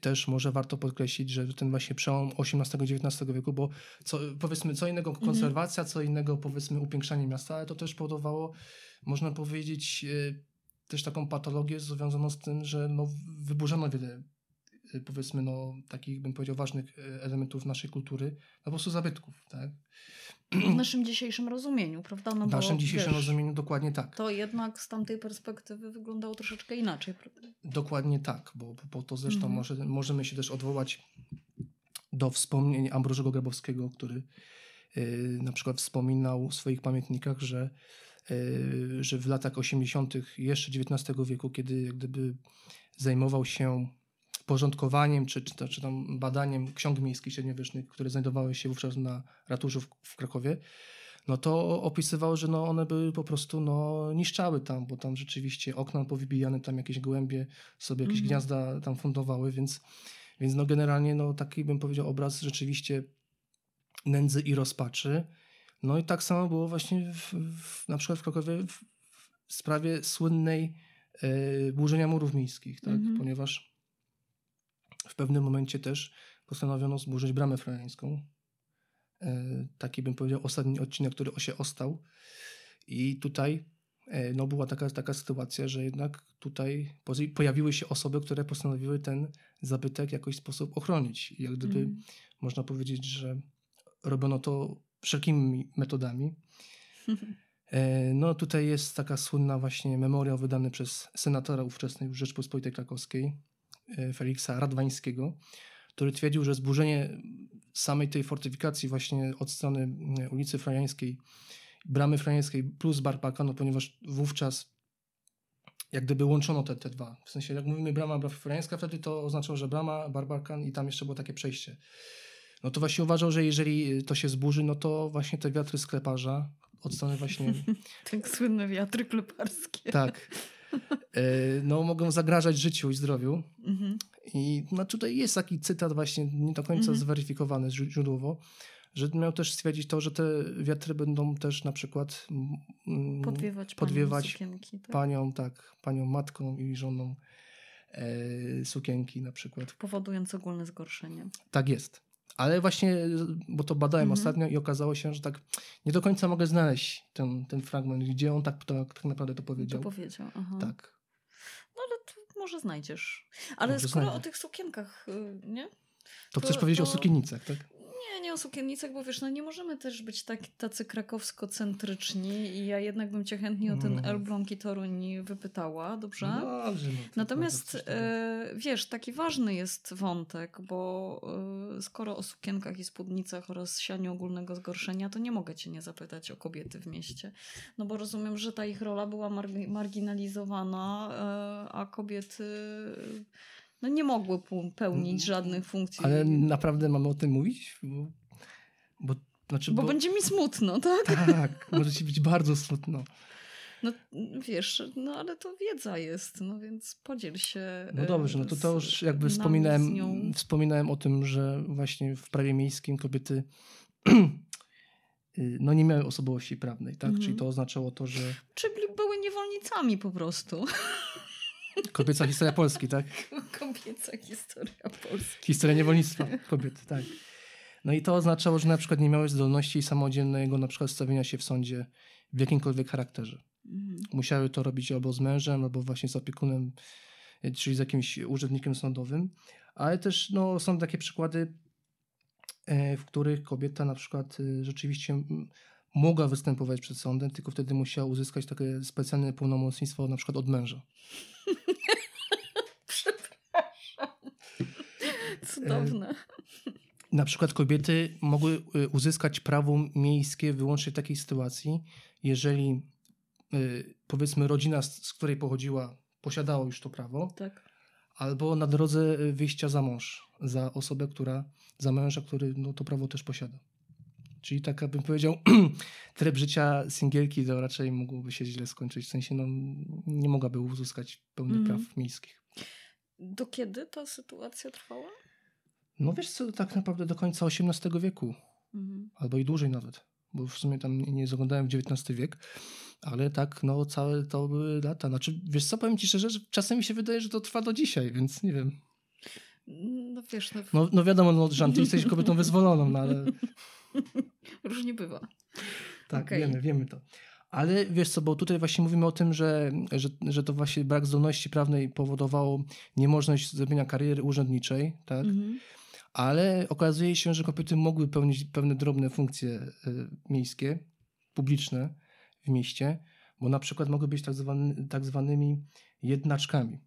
też może warto podkreślić, że ten właśnie przełom XVIII-XIX wieku, bo co, powiedzmy co innego mhm. konserwacja, co innego powiedzmy upiększanie miasta, ale to też powodowało, można powiedzieć, e, też taką patologię związaną z tym, że no, wyburzono wiele powiedzmy no, takich bym powiedział ważnych y, elementów naszej kultury, no, po prostu zabytków, tak? W naszym dzisiejszym rozumieniu, prawda? No w naszym bo, dzisiejszym wiesz, rozumieniu dokładnie tak. To jednak z tamtej perspektywy wyglądało troszeczkę inaczej. Dokładnie tak, bo, bo to zresztą mhm. może, możemy się też odwołać do wspomnień Ambrożego Grabowskiego, który yy, na przykład wspominał w swoich pamiętnikach, że E, że w latach 80. jeszcze XIX wieku, kiedy jak gdyby zajmował się porządkowaniem czy, czy, czy tam badaniem ksiąg miejskich średniowiecznych, które znajdowały się wówczas na ratuszu w, w Krakowie, no to opisywał, że no one były po prostu no, niszczały tam, bo tam rzeczywiście okna powybijane, tam jakieś gołębie sobie jakieś mm. gniazda tam fundowały, więc, więc no generalnie no taki bym powiedział obraz rzeczywiście nędzy i rozpaczy. No i tak samo było właśnie w, w, na przykład w Krakowie w, w sprawie słynnej e, burzenia murów miejskich, tak? Mhm. ponieważ w pewnym momencie też postanowiono zburzyć bramę frajańską. E, taki bym powiedział ostatni odcinek, który się ostał. I tutaj e, no, była taka, taka sytuacja, że jednak tutaj pojawiły się osoby, które postanowiły ten zabytek w jakiś sposób ochronić. I jak gdyby mm. można powiedzieć, że robiono to wszelkimi metodami. E, no tutaj jest taka słynna właśnie memoriał wydany przez senatora ówczesnej Rzeczpospolitej Krakowskiej, Feliksa Radwańskiego, który twierdził, że zburzenie samej tej fortyfikacji właśnie od strony e, ulicy Frajańskiej, bramy Frajańskiej plus Barbaka, no ponieważ wówczas jak gdyby łączono te, te dwa. W sensie jak mówimy brama Frajańska, wtedy to oznaczało, że brama, Barbarkan i tam jeszcze było takie przejście no to właśnie uważał, że jeżeli to się zburzy, no to właśnie te wiatry skleparza od strony właśnie... tak słynne wiatry kleparskie. Tak. E, no mogą zagrażać życiu i zdrowiu. Mhm. I no tutaj jest taki cytat właśnie nie do końca mhm. zweryfikowany źródłowo, że miał też stwierdzić to, że te wiatry będą też na przykład podwiewać, podwiewać sukienki, tak? panią, tak, panią matką i żoną e, sukienki na przykład. Powodując ogólne zgorszenie. Tak jest. Ale właśnie, bo to badałem mhm. ostatnio i okazało się, że tak nie do końca mogę znaleźć ten, ten fragment, gdzie on tak, tak, tak naprawdę to powiedział. To powiedział, aha. Tak. No ale może znajdziesz. Ale może skoro znajdę. o tych sukienkach, y, nie? To, to chcesz powiedzieć to... o sukiennicach, tak? Nie, nie o sukiennicach, bo wiesz, no nie możemy też być tak, tacy krakowsko-centryczni i ja jednak bym cię chętnie o ten no. Elbląg i Toruń wypytała, dobrze? No, dobrze no, Natomiast e, wiesz, taki ważny jest wątek, bo e, skoro o sukienkach i spódnicach oraz sianiu ogólnego zgorszenia, to nie mogę cię nie zapytać o kobiety w mieście. No bo rozumiem, że ta ich rola była mar marginalizowana, e, a kobiety no nie mogły pełnić mm. żadnych funkcji. Ale naprawdę mamy o tym mówić? Bo, bo, znaczy, bo, bo będzie mi smutno, tak? Tak, może ci być bardzo smutno. No wiesz, no ale to wiedza jest, no więc podziel się. No dobrze, no to, to już jakby wspominałem, wspominałem o tym, że właśnie w prawie miejskim kobiety y, no nie miały osobowości prawnej, tak? Mhm. Czyli to oznaczało to, że... Czyli były niewolnicami po prostu. Kobieca historia Polski, tak? Kobieca historia Polski. Historia niewolnictwa kobiety, tak. No i to oznaczało, że na przykład nie miały zdolności samodzielnego na przykład stawienia się w sądzie w jakimkolwiek charakterze. Mhm. Musiały to robić albo z mężem, albo właśnie z opiekunem, czyli z jakimś urzędnikiem sądowym. Ale też no, są takie przykłady, e, w których kobieta na przykład e, rzeczywiście mogła występować przed sądem, tylko wtedy musiała uzyskać takie specjalne pełnomocnictwo na przykład od męża. Przepraszam. Cudowne. Na przykład kobiety mogły y, uzyskać prawo miejskie wyłącznie w takiej sytuacji, jeżeli y, powiedzmy rodzina, z której pochodziła, posiadała już to prawo, tak. albo na drodze wyjścia za mąż, za osobę, która, za męża, który no, to prawo też posiada. Czyli tak bym powiedział, tryb życia singielki to raczej mogłoby się źle skończyć. W sensie no, nie mogłaby uzyskać pełnych mm. praw miejskich. Do kiedy ta sytuacja trwała? No wiesz co, tak naprawdę do końca XVIII wieku. Mm. Albo i dłużej nawet. Bo w sumie tam nie, zaglądałem w XIX wiek. Ale tak, no całe to były lata. Znaczy, wiesz co, powiem ci szczerze, że czasem mi się wydaje, że to trwa do dzisiaj, więc nie wiem. No wiesz, no... No, no wiadomo, no, że ty jesteś kobietą wyzwoloną, no ale... Różnie bywa. Tak, okay. wiemy, wiemy to. Ale wiesz co, bo tutaj właśnie mówimy o tym, że, że, że to właśnie brak zdolności prawnej powodowało niemożność zrobienia kariery urzędniczej, tak? Mm-hmm. Ale okazuje się, że kobiety mogły pełnić pewne drobne funkcje y, miejskie, publiczne w mieście, bo na przykład mogły być tak, zwany, tak zwanymi jednaczkami.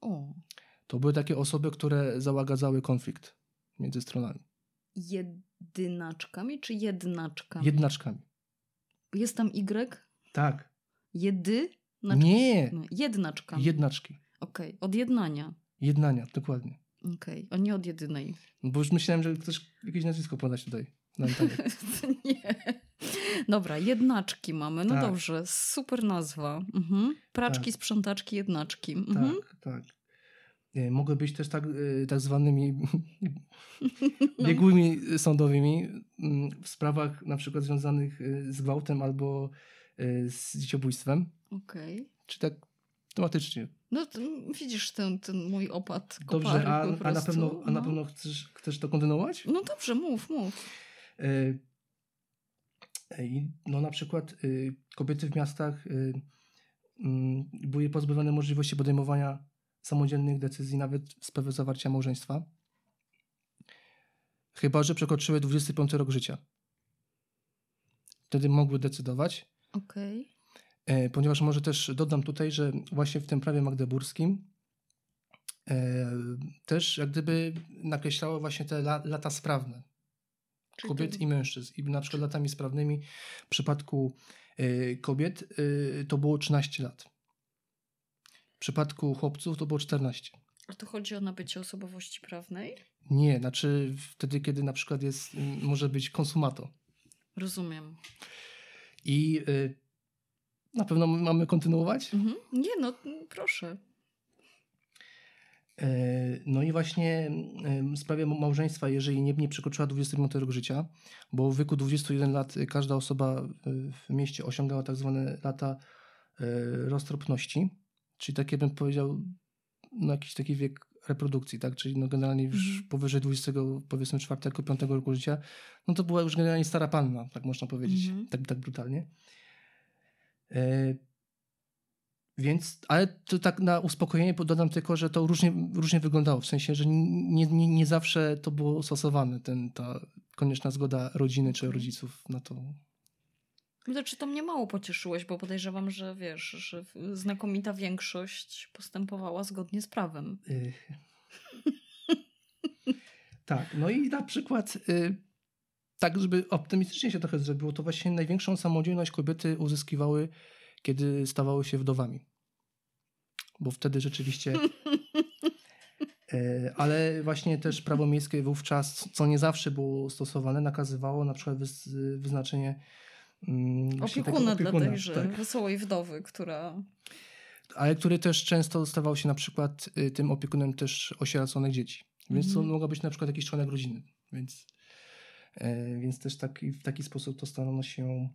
O. To były takie osoby, które załagadzały konflikt między stronami. Jedynaczkami czy jednaczkami? Jednaczkami. Jest tam Y? Tak. Jedy? Nie. No, jednaczkami. Jednaczki. Okej, okay. od jednania. Jednania, dokładnie. Okej, okay. a nie od jedynej. No bo już myślałem, że ktoś jakieś nazwisko podać tutaj. nie. Dobra, jednaczki mamy. No tak. dobrze, super nazwa. Mhm. Praczki, tak. sprzątaczki, jednaczki. Mhm. Tak, tak. Mogły być też tak, e, tak zwanymi no. biegłymi sądowymi mm, w sprawach na przykład związanych e, z gwałtem albo z dzieciobójstwem. Okej. Okay. Czy tak tematycznie. No widzisz ten, ten mój opad Dobrze, a, a, na pewno, a na no. pewno chcesz, chcesz to kontynuować? No dobrze, mów, mów. no na przykład kobiety w miastach mm, były pozbawione możliwości podejmowania samodzielnych decyzji, nawet w sprawie zawarcia małżeństwa. Chyba, że przekroczyły 25 rok życia. Wtedy mogły decydować. Okej. Okay. Ponieważ może też dodam tutaj, że właśnie w tym prawie magdeburskim e, też jak gdyby nakreślało właśnie te la, lata sprawne kobiet i mężczyzn. I na przykład latami sprawnymi w przypadku e, kobiet e, to było 13 lat. W przypadku chłopców to było 14. A to chodzi o nabycie osobowości prawnej? Nie, znaczy wtedy, kiedy na przykład jest, może być konsumato. Rozumiem. I y, na pewno mamy kontynuować? Mhm. Nie, no proszę. E, no i właśnie w sprawie małżeństwa, jeżeli nie, nie przekroczyła 25 roku życia, bo w wieku 21 lat każda osoba w mieście osiągała tak zwane lata e, roztropności, Czyli takie bym powiedział, no jakiś taki wiek reprodukcji, tak? Czyli no generalnie już mm. powyżej 20, powiedzmy 4, 5 roku życia, no to była już generalnie stara panna, tak można powiedzieć, mm. tak, tak brutalnie. E, więc, ale to tak na uspokojenie dodam tylko, że to różnie, różnie wyglądało, w sensie, że nie, nie, nie zawsze to było stosowane, ten, ta konieczna zgoda rodziny czy rodziców na to, znaczy, to mnie mało pocieszyłeś, bo podejrzewam, że wiesz, że znakomita większość postępowała zgodnie z prawem. Tak, no i na przykład, y tak, żeby optymistycznie się trochę zrobiło, to właśnie największą samodzielność kobiety uzyskiwały, kiedy stawały się wdowami. Bo wtedy rzeczywiście. Y, ale właśnie też prawo miejskie wówczas, co nie zawsze było stosowane, nakazywało na przykład wyznaczenie mm, właśnie takiego Opiekuna dla opiekuna, tejże tak. wesołej wdowy, która... ale który też często stawał się na przykład y, tym opiekunem też osieroconych dzieci. Więc to Mhm. mogła być na przykład jakiś członek rodziny. Więc, e, więc też taki, w taki sposób to starano się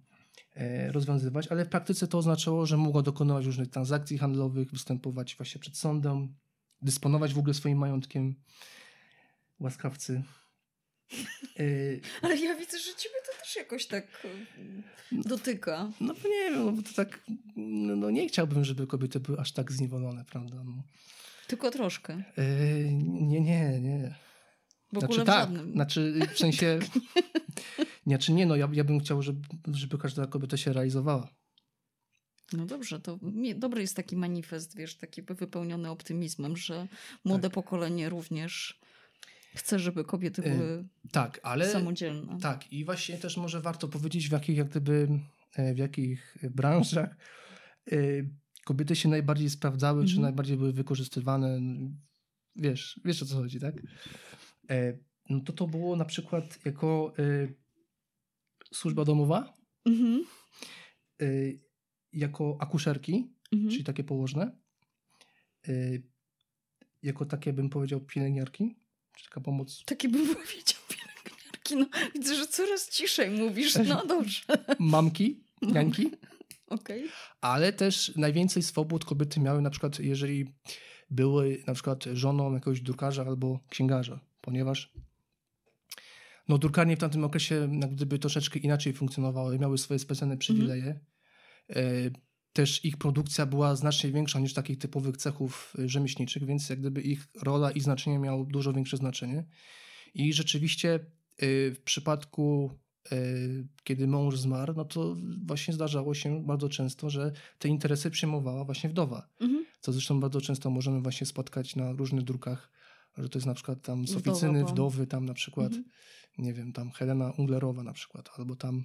e, rozwiązywać, ale w praktyce to oznaczało, że mogła dokonywać różnych transakcji handlowych, występować właśnie przed sądem, dysponować w ogóle swoim majątkiem. Łaskawcy. E, Ale ja widzę, że ciebie to też jakoś tak y, dotyka. No bo nie wiem, no bo to tak, no, no nie chciałbym, żeby kobiety były aż tak zniewolone, prawda? No. Tylko troszkę. E, nie, nie, nie. W Znaczy ogóle w tak, żadnym. znaczy w sensie, znaczy nie no, ja, ja bym chciał, żeby, żeby każda kobieta się realizowała. No dobrze, to dobry jest taki manifest, wiesz, taki wypełniony optymizmem, że młode Tak. pokolenie również chce, żeby kobiety Y, były Tak, ale samodzielne. tak i właśnie też może warto powiedzieć w jakich jak gdyby, e, w jakich branżach e, kobiety się najbardziej sprawdzały, czy Mhm. najbardziej były wykorzystywane. Wiesz, wiesz o co chodzi, tak? E, No to to było na przykład jako e, służba domowa, Mhm. e, jako akuszerki, Mhm. czyli takie położne, jako takie bym powiedział pielęgniarki, czy taka pomoc Taki bym powiedział pielęgniarki. No, widzę, że coraz ciszej mówisz. No dobrze. mamki, niańki, Okej. ale też najwięcej swobód kobiety miały na przykład, jeżeli były na przykład żoną jakiegoś drukarza albo księgarza, ponieważ no drukarnie w tamtym okresie jak gdyby troszeczkę inaczej funkcjonowały, miały swoje specjalne przywileje. E, Też ich produkcja była znacznie większa niż takich typowych cechów e, rzemieślniczych, więc jak gdyby ich rola i znaczenie miało dużo większe znaczenie. I rzeczywiście e, w przypadku, e, kiedy mąż zmarł, no to właśnie zdarzało się bardzo często, że te interesy przyjmowała właśnie wdowa. Mhm. Co zresztą bardzo często możemy właśnie spotkać na różnych drukach, że to jest na przykład tam z oficyny, Wdowa, bo- wdowy, tam na przykład, Mhm. nie wiem, tam Helena Unglerowa na przykład, albo tam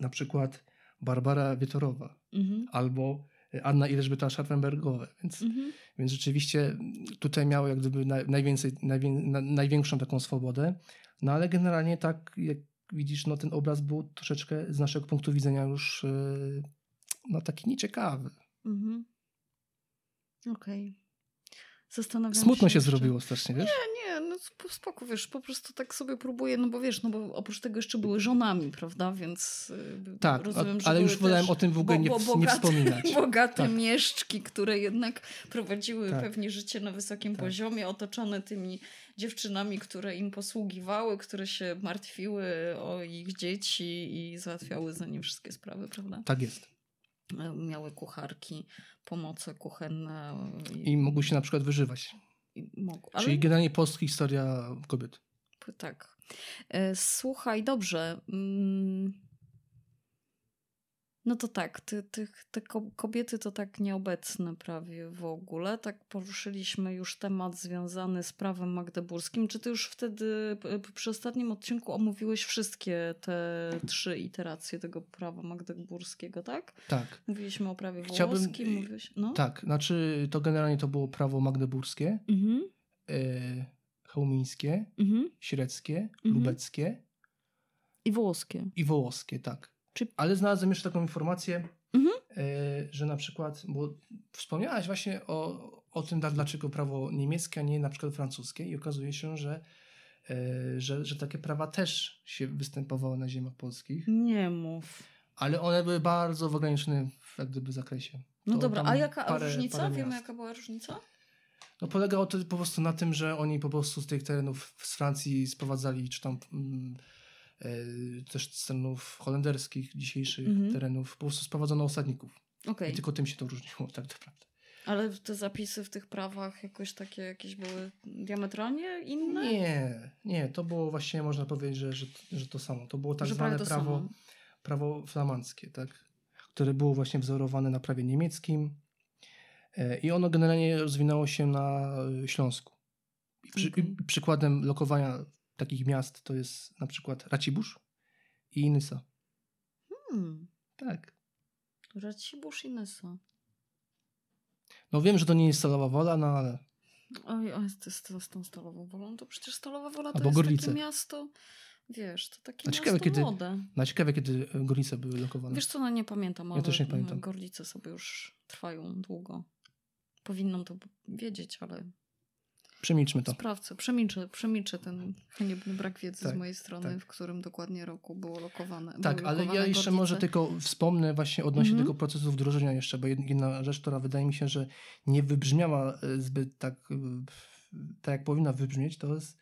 na przykład Barbara Wietorowa, Mhm. albo Anna Ilżbieta-Scharfenbergowe, więc, Mhm. więc rzeczywiście tutaj miały jak gdyby naj, najwięcej, najwię, na, największą taką swobodę, no ale generalnie tak, jak widzisz, no ten obraz był troszeczkę z naszego punktu widzenia już yy, no taki nieciekawy. Mhm. Okej. Zastanawiam Smutno się jeszcze- zrobiło strasznie, wiesz? Nie, no sp- spoko, wiesz, po prostu tak sobie próbuję, no bo wiesz, no bo oprócz tego jeszcze były żonami, prawda, więc y, Tak, rozumiem, że ale już wolałem o tym w ogóle nie, bo- bo- nie bogate- wspominać. Bogate Tak. mieszczki, które jednak prowadziły Tak. pewnie życie na wysokim Tak. poziomie, otoczone tymi dziewczynami, które im posługiwały, które się martwiły o ich dzieci i załatwiały za nie wszystkie sprawy, prawda? Tak jest. Miały kucharki, pomoce kuchenne I mogły się na przykład wyżywać. I mogły. Ale Czyli generalnie polska historia kobiet. tak. E, Słuchaj, dobrze. No to tak, te ko- kobiety to tak nieobecne prawie w ogóle. Tak poruszyliśmy już temat związany z prawem magdeburskim. Czy ty już wtedy przy ostatnim odcinku omówiłeś wszystkie te trzy iteracje tego prawa magdeburskiego, tak? Tak. Mówiliśmy o prawie Chciałbym- włoskim, mówiłeś... No? Tak, znaczy to generalnie to było prawo magdeburskie, Mhm, e, chełmińskie, mhm. średzkie, Mhm. lubeckie I włoskie. i wołoskie, tak. Czy- Ale znalazłem jeszcze taką informację, Mhm. e, że na przykład, bo wspomniałaś właśnie o, o tym, dla- dlaczego prawo niemieckie, a nie na przykład francuskie i okazuje się, że, e, że, że takie prawa też się występowały na ziemiach polskich, Nie mów. ale one były bardzo w ograniczonym jak gdyby zakresie. No To dobra, a jaka parę- różnica? parę Wiemy, jaka była różnica? No polegało to po prostu na tym, że oni po prostu z tych terenów z Francji sprowadzali, czy tam mm, też z terenów holenderskich, dzisiejszych Mhm. terenów, po prostu sprowadzono osadników. Okej, I tylko tym się to różniło, tak naprawdę. ale te zapisy w tych prawach jakoś takie jakieś były diametralnie inne? Nie, nie, to było właśnie, można powiedzieć, że, że, że to samo. To było tak Że zwane prawo, samo. prawo flamandzkie, tak? które było właśnie wzorowane na prawie niemieckim e, i ono generalnie rozwinęło się na e, Śląsku. I przy, i przykładem lokowania takich miast to jest na przykład Racibórz i Inysa. Hmm. Tak. Racibórz i Nysa. No wiem, że to nie jest stalowa wola, no ale Oj, oj, to jest to z tą Stalową Wolą. To przecież Stalowa Wola to Albo jest Gorlice. takie miasto... wiesz, to takie A miasto ciekawe, kiedy- młode. Na ciekawe, kiedy Gorlice były lokowane. Wiesz co, no nie pamiętam, ale też nie pamiętam. Gorlice sobie już trwają długo. Powinnam to wiedzieć, ale Przemilczmy to. sprawdzę, przemilczę, przemilczę ten haniebny brak wiedzy Tak, z mojej strony, tak. w którym dokładnie roku było lokowane. Tak, ale ja jeszcze może tylko wspomnę właśnie odnośnie Mhm. tego procesu wdrożenia jeszcze, bo jed- jedna rzecz, która wydaje mi się, że nie wybrzmiała e, zbyt tak, e, tak jak powinna wybrzmieć, to jest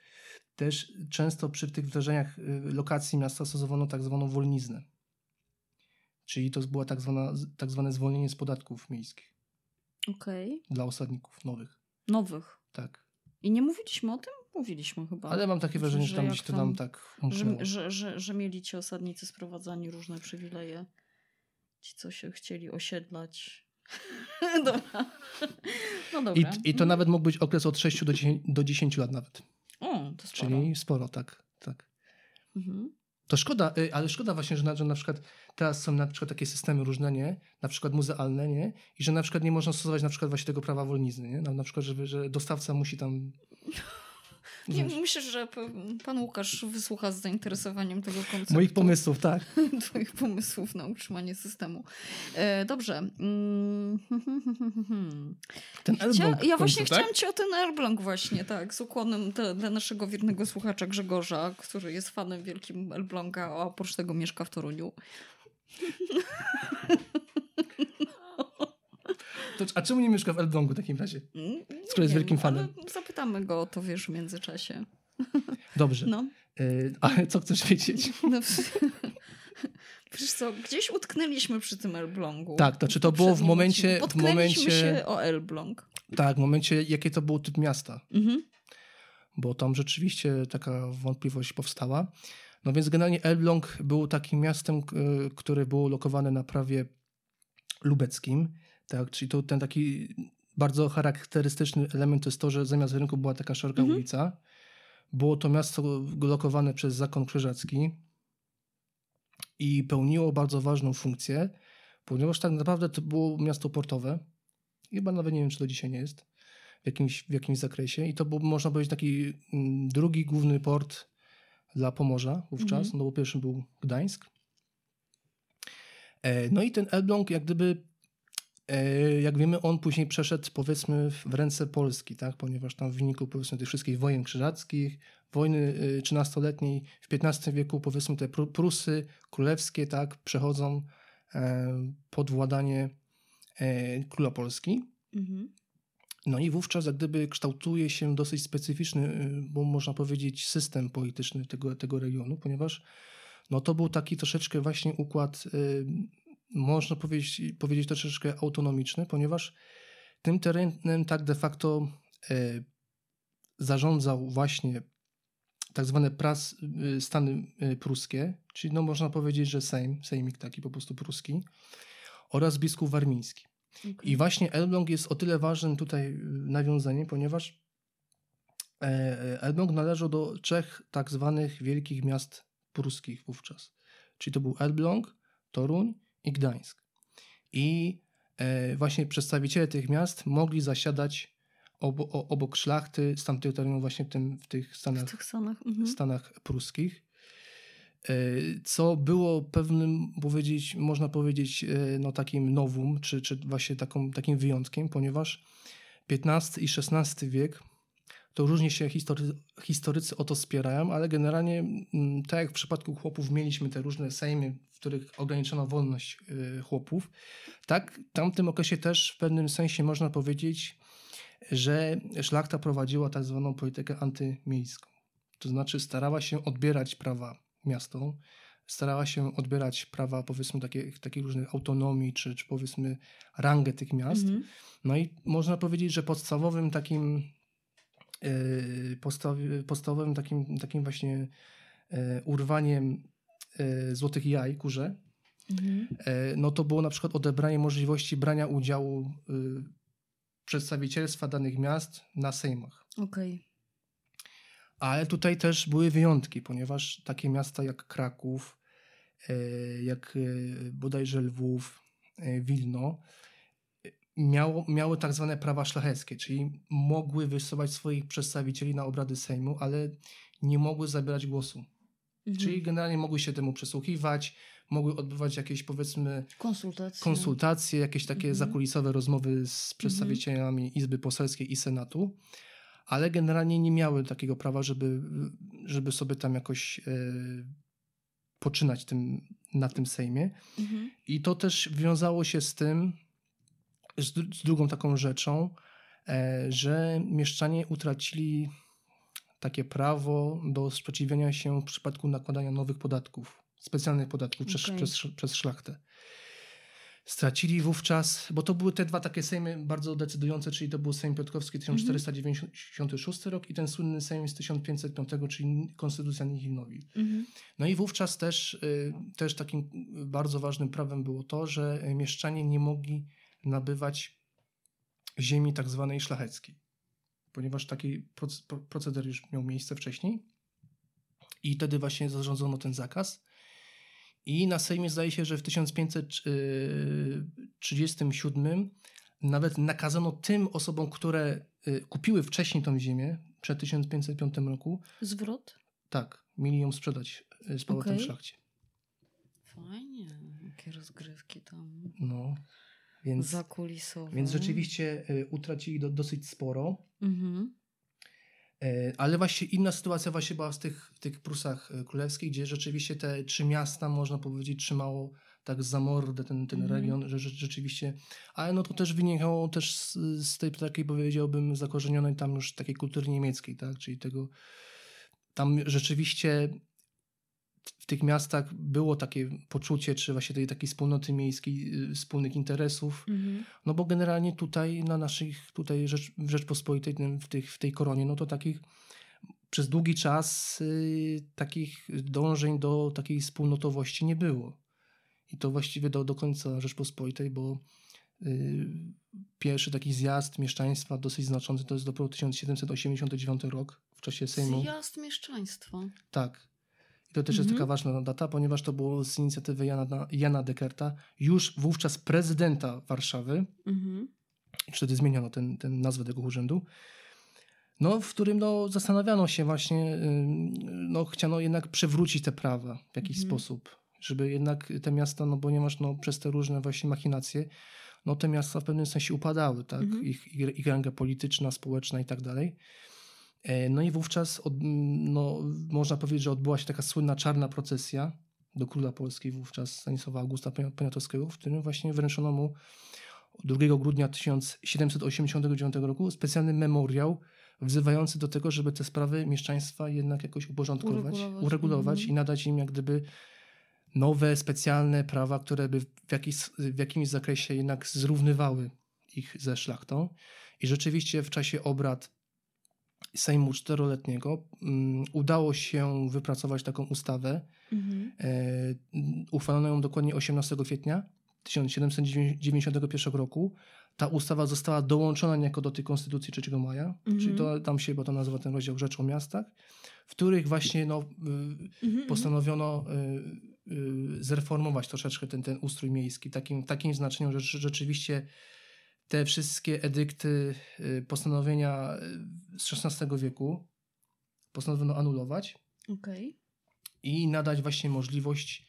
też często przy tych wdrożeniach e, lokacji miasta stosowano tak zwaną wolniznę. Czyli to była tak, zwana, tak zwane zwolnienie z podatków miejskich Okej. dla osadników nowych. Nowych. Tak. I nie mówiliśmy o tym? Mówiliśmy chyba. Ale mam takie wrażenie, że tam gdzieś to tam- tak umknęło. że, że, że, że mieli ci osadnicy sprowadzani różne przywileje. Ci, co się chcieli osiedlać. dobra. No I, dobra. I to nawet mógł być okres od 6 do 10, do 10 lat nawet. O, to sporo. Czyli sporo, tak. tak. Mhm. To szkoda, y, ale szkoda właśnie, że na, że na przykład teraz są na przykład takie systemy różne, nie? Na przykład muzealne, nie? I że na przykład nie można stosować na przykład właśnie tego prawa wolnizny, nie? Na, na przykład, że dostawca musi tam... Nie, myślę, że pan Łukasz wysłucha z zainteresowaniem tego konceptu. Moich pomysłów, tak. Twoich pomysłów na utrzymanie systemu. E, dobrze. Mm, Ten Chcia- ja końcu, właśnie tak? chciałam ci o ten Elbląg właśnie, tak, z ukłonem te, dla naszego wiernego słuchacza Grzegorza, który jest fanem wielkim Elbląga, a oprócz tego mieszka w Toruniu. To, a czemu nie mieszka w Elblągu w takim razie? Mm, Skoro jest wielkim fanem. Zapytamy go o to, wiesz, w międzyczasie. Dobrze. No. Y, ale co chcesz wiedzieć? no Wiesz co, gdzieś utknęliśmy przy tym Elblągu. Tak, to czy to było w momencie- w momencie- się o Elbląg. Tak, w momencie, jakie to był typ miasta. Mhm. bo tam rzeczywiście taka wątpliwość powstała. No więc generalnie Elbląg był takim miastem, k- które było lokowane na prawie lubeckim, tak, czyli to ten taki bardzo charakterystyczny element to jest to, że zamiast rynku była taka szeroka Mhm. ulica. Było to miasto lokowane przez zakon krzyżacki i pełniło bardzo ważną funkcję, ponieważ tak naprawdę to było miasto portowe. Chyba nawet nie wiem, czy to dzisiaj nie jest w jakimś, w jakimś zakresie. I to był, można powiedzieć, taki mm, drugi główny port dla Pomorza wówczas, Mhm. no bo pierwszym był Gdańsk. E, No i ten Elbląg, jak gdyby, jak wiemy, on później przeszedł, powiedzmy, w ręce Polski, tak? ponieważ tam w wyniku, powiedzmy, tych wszystkich wojen krzyżackich, wojny e, trzynastoletniej w XV wieku, powiedzmy, te Pru- Prusy królewskie, tak, przechodzą e, pod władanie e, króla Polski. Mhm. No i wówczas jak gdyby kształtuje się dosyć specyficzny, bo można powiedzieć, system polityczny tego, tego regionu, ponieważ no to był taki troszeczkę właśnie układ, można powiedzieć, powiedzieć troszeczkę autonomiczny, ponieważ tym terenem tak de facto y, zarządzał właśnie tak zwane pras, y, stany y, pruskie, czyli no można powiedzieć, że Sejm, Sejmik taki po prostu pruski oraz biskup warmiński. Okej. I właśnie Elbląg jest o tyle ważnym tutaj nawiązaniem, ponieważ e, e, Elbląg należał do trzech tak zwanych wielkich miast pruskich wówczas. Czyli to był Elbląg, Toruń i Gdańsk. I e, właśnie przedstawiciele tych miast mogli zasiadać obo, obok szlachty z tamtych terenów właśnie w, tym, w tych W stanach tych Stanach. Mhm. Stanach pruskich, e, co było pewnym, powiedzieć, można powiedzieć, e, no takim nowum, czy, czy właśnie taką, takim wyjątkiem, ponieważ XV i XVI wiek to różnie się history, historycy o to spierają, ale generalnie, mm, tak jak w przypadku chłopów mieliśmy te różne sejmy, w których ograniczono wolność e, chłopów, tak w tamtym okresie też w pewnym sensie można powiedzieć, że szlachta prowadziła tak zwaną politykę antymiejską. To znaczy starała się odbierać prawa miastom, starała się odbierać prawa powiedzmy takich, takich różnych autonomii, czy, czy powiedzmy rangę tych miast. Mhm. No i można powiedzieć, że podstawowym takim podstaw- podstawowym takim, takim właśnie yy, urwaniem yy, złotych jaj kurze, Mhm. No to było na przykład odebranie możliwości brania udziału y, przedstawicielstwa danych miast na sejmach. Okej. Ale tutaj też były wyjątki, ponieważ takie miasta jak Kraków, jak bodajże Lwów, Wilno, miało, miały tak zwane prawa szlacheckie, czyli mogły wysyłać swoich przedstawicieli na obrady Sejmu, ale nie mogły zabierać głosu. Mhm. Czyli generalnie mogły się temu przysłuchiwać, mogły odbywać jakieś powiedzmy konsultacje. konsultacje, jakieś takie Mhm. zakulisowe rozmowy z przedstawicielami Izby Poselskiej i Senatu, ale generalnie nie miały takiego prawa, żeby, żeby sobie tam jakoś e, poczynać tym, na tym Sejmie. Mhm. I to też wiązało się z tym, z, z drugą taką rzeczą, e, że mieszczanie utracili takie prawo do sprzeciwiania się w przypadku nakładania nowych podatków, specjalnych podatków przez, Okej. przez, przez szlachtę. Stracili wówczas, bo to były te dwa takie sejmy bardzo decydujące, czyli to był Sejm Piotrkowski 1496 rok i ten słynny Sejm z 1505, czyli Konstytucja Nihilnowi. Mhm. No i wówczas też, y, też takim bardzo ważnym prawem było to, że mieszczanie nie mogli nabywać ziemi tak zwanej szlacheckiej, ponieważ taki proc- pro- proceder już miał miejsce wcześniej i wtedy właśnie zarządzono ten zakaz. I na Sejmie zdaje się, że w 1537 nawet nakazano tym osobom, które y, kupiły wcześniej tą ziemię przed 1505 roku, Zwrot? tak, mieli ją sprzedać y, z powrotem Okej. szlachcie. Fajnie. Jakie rozgrywki tam No, więc, zakulisowe. więc rzeczywiście y, utracili do, dosyć sporo. Mhm. E, Ale właśnie inna sytuacja właśnie była w tych, tych Prusach e, Królewskich, gdzie rzeczywiście te trzy miasta, można powiedzieć, trzymało tak za mordę ten, ten Mhm. region, że, że rzeczywiście, ale no to też wynikało też z, z tej takiej powiedziałbym zakorzenionej tam już takiej kultury niemieckiej, tak, czyli tego, tam rzeczywiście w tych miastach było takie poczucie, czy właśnie tej takiej wspólnoty miejskiej, y, wspólnych interesów, Mhm. no bo generalnie tutaj na naszych, tutaj Rzecz, w Rzeczpospolitej, w, tych, w tej koronie, no to takich przez długi czas y, takich dążeń do takiej wspólnotowości nie było. I to właściwie do, do końca Rzeczpospolitej, bo y, pierwszy taki zjazd mieszczaństwa dosyć znaczący to jest dopiero 1789 rok w czasie Sejmu. Zjazd mieszczaństwa. Tak. To też jest Mhm. taka ważna data, ponieważ to było z inicjatywy Jana, Jana Dekerta, już wówczas prezydenta Warszawy, Mhm. i wtedy zmieniono ten, ten nazwę tego urzędu, no, w którym no, zastanawiano się właśnie, no, chciano jednak przywrócić te prawa w jakiś Mhm. sposób, żeby jednak te miasta, no ponieważ no, przez te różne właśnie machinacje, no te miasta w pewnym sensie upadały, tak, Mhm. ich, ich, ich ranga polityczna, społeczna i tak dalej. E, No i wówczas, od, no, można powiedzieć, że odbyła się taka słynna czarna procesja do króla Polski wówczas Stanisława Augusta Poniatowskiego, w którym właśnie wręczono mu 2 grudnia 1789 roku specjalny memoriał wzywający do tego, żeby te sprawy mieszczaństwa jednak jakoś uporządkować, Uregulować. uregulować, Mhm. i nadać im jak gdyby nowe, specjalne prawa, które by w, jakiś, w jakimś zakresie jednak zrównywały ich ze szlachtą. I rzeczywiście w czasie obrad Sejmu czteroletniego um, udało się wypracować taką ustawę, Mhm. E, uchwalono ją dokładnie 18 kwietnia 1791 roku. Ta ustawa została dołączona niejako do tej Konstytucji 3 maja, Mhm. czyli to, tam się bo to nazywa ten rozdział Rzecz o miastach, w których właśnie no, y, Mhm. postanowiono y, y, zreformować troszeczkę ten, ten ustrój miejski, takim, w takim znaczeniu, że rzeczywiście te wszystkie edykty, y, postanowienia y, z XVI wieku postanowiono anulować Okej. i nadać właśnie możliwość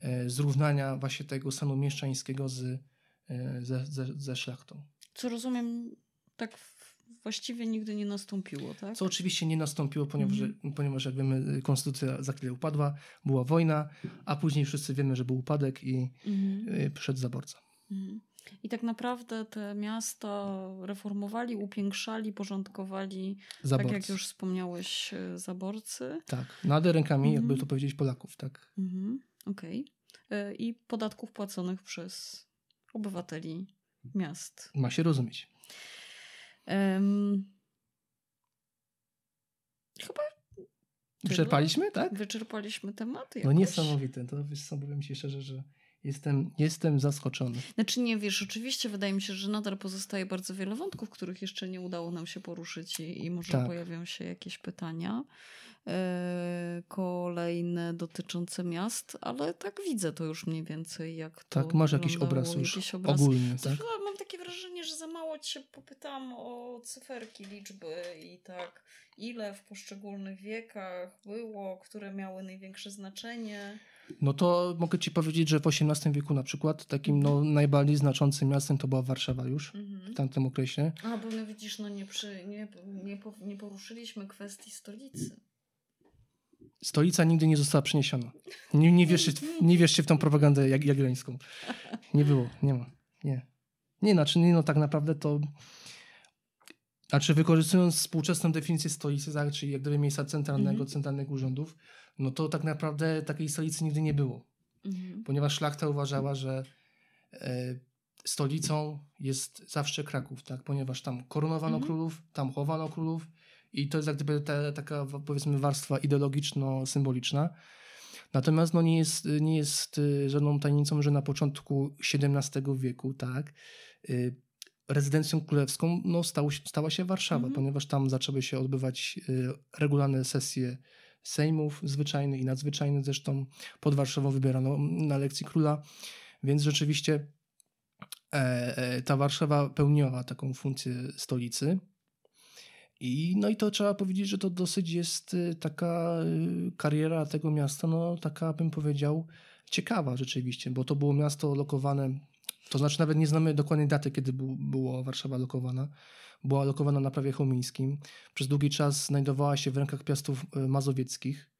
e, zrównania właśnie tego stanu mieszczańskiego z, e, ze, ze, ze szlachtą. Co rozumiem, tak właściwie nigdy nie nastąpiło, tak? Co oczywiście nie nastąpiło, ponieważ, Mhm. ponieważ jak wiemy, konstytucja za chwilę upadła, była wojna, a później wszyscy wiemy, że był upadek i e, przyszedł zaborca. Mhm. I tak naprawdę te miasta reformowali, upiększali, porządkowali, Zaborcy. tak jak już wspomniałeś, e, zaborcy. Tak, nade rękami, Mhm. jakby to powiedzieć, Polaków, tak. Mhm. Okej. E, I podatków płaconych przez obywateli miast. Ma się rozumieć. Em, Chyba Wyczerpaliśmy, tak? wyczerpaliśmy temat. No jakoś. niesamowite. To wiesz co, powiem ci szczerze, że jestem, jestem zaskoczony. Znaczy nie, wiesz, oczywiście wydaje mi się, że nadal pozostaje bardzo wiele wątków, których jeszcze nie udało nam się poruszyć i, i może Tak. pojawią się jakieś pytania e, kolejne dotyczące miast, ale tak widzę to już mniej więcej, jak to Tak, masz jakiś obraz już jakiś obraz. ogólny, Co tak? chyba mam takie wrażenie, że za mało cię popytałam o cyferki, liczby i tak, ile w poszczególnych wiekach było, które miały największe znaczenie. No to mogę ci powiedzieć, że w XVIII wieku na przykład takim no, najbardziej znaczącym miastem to była Warszawa już Mhm. w tamtym okresie. A, bo my widzisz, no nie, przy, nie, nie, po- nie poruszyliśmy kwestii stolicy. Stolica nigdy nie została przeniesiona. Nie, nie, wierzcie, w- nie wierzcie w tą propagandę jak, jagiellońską. Nie było, nie ma. Nie. Nie, znaczy, nie, no tak naprawdę to... Znaczy wykorzystując współczesną definicję stolicy, tak, czyli jak gdyby miejsca centralnego, Mhm. centralnych urzędów, no to tak naprawdę takiej stolicy nigdy nie było. Mhm. Ponieważ szlachta uważała, że e, stolicą jest zawsze Kraków, tak? ponieważ tam koronowano Mhm. królów, tam chowano królów i to jest jak gdyby ta, taka powiedzmy warstwa ideologiczno-symboliczna. Natomiast no, nie, jest, nie jest y, żadną tajemnicą, że na początku XVII wieku tak, y, rezydencją królewską no, stało, stała się Warszawa, Mhm. ponieważ tam zaczęły się odbywać y, regularne sesje sejmów zwyczajnych i nadzwyczajnych. Zresztą pod Warszawą wybierano na lekcji króla, więc rzeczywiście e, e, ta Warszawa pełniła taką funkcję stolicy. I, no i to trzeba powiedzieć, że to dosyć jest y, taka y, kariera tego miasta, no taka bym powiedział ciekawa rzeczywiście, bo to było miasto lokowane, to znaczy nawet nie znamy dokładnej daty, kiedy bu, było Warszawa lokowana. Była lokowana na prawie chełmińskim. Przez długi czas znajdowała się w rękach piastów y, mazowieckich.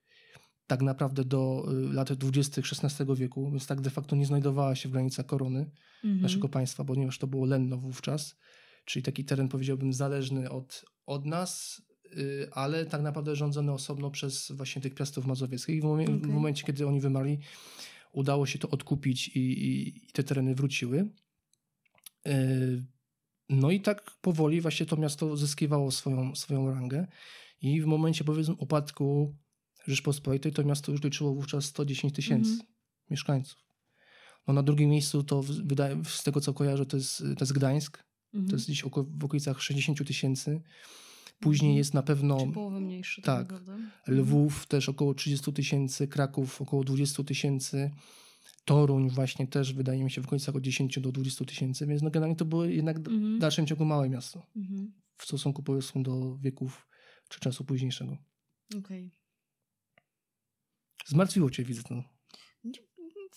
Tak naprawdę do y, lat 20. XVI wieku, więc tak de facto nie znajdowała się w granicach korony Mhm. naszego państwa, ponieważ to było Lenno wówczas, czyli taki teren powiedziałbym zależny od, od nas, y, ale tak naprawdę rządzony osobno przez właśnie tych piastów mazowieckich. I w, momie, w Okej. momencie, kiedy oni wymarli, udało się to odkupić i, i, i te tereny wróciły. Y, No i tak powoli właśnie to miasto zyskiwało swoją, swoją rangę i w momencie powiedzmy upadku Rzeczpospolitej to miasto już liczyło wówczas 110 tysięcy Mhm. mieszkańców. No na drugim miejscu to wydaje, z tego co kojarzę to jest, to jest Gdańsk, Mhm. to jest gdzieś oko, w okolicach 60 tysięcy. Później Mhm. jest na pewno Czy połowę mniejszy. tak. Mhm. Lwów też około 30 tysięcy, Kraków około 20 tysięcy, Toruń właśnie też wydaje mi się w okolicach od 10 do 20 tysięcy, więc no generalnie to było jednak Mhm. w dalszym ciągu małe miasto Mhm. w stosunku powiedzmy do wieków czy czasu późniejszego. Okej. Zmartwiło cię, widzę to. Nie,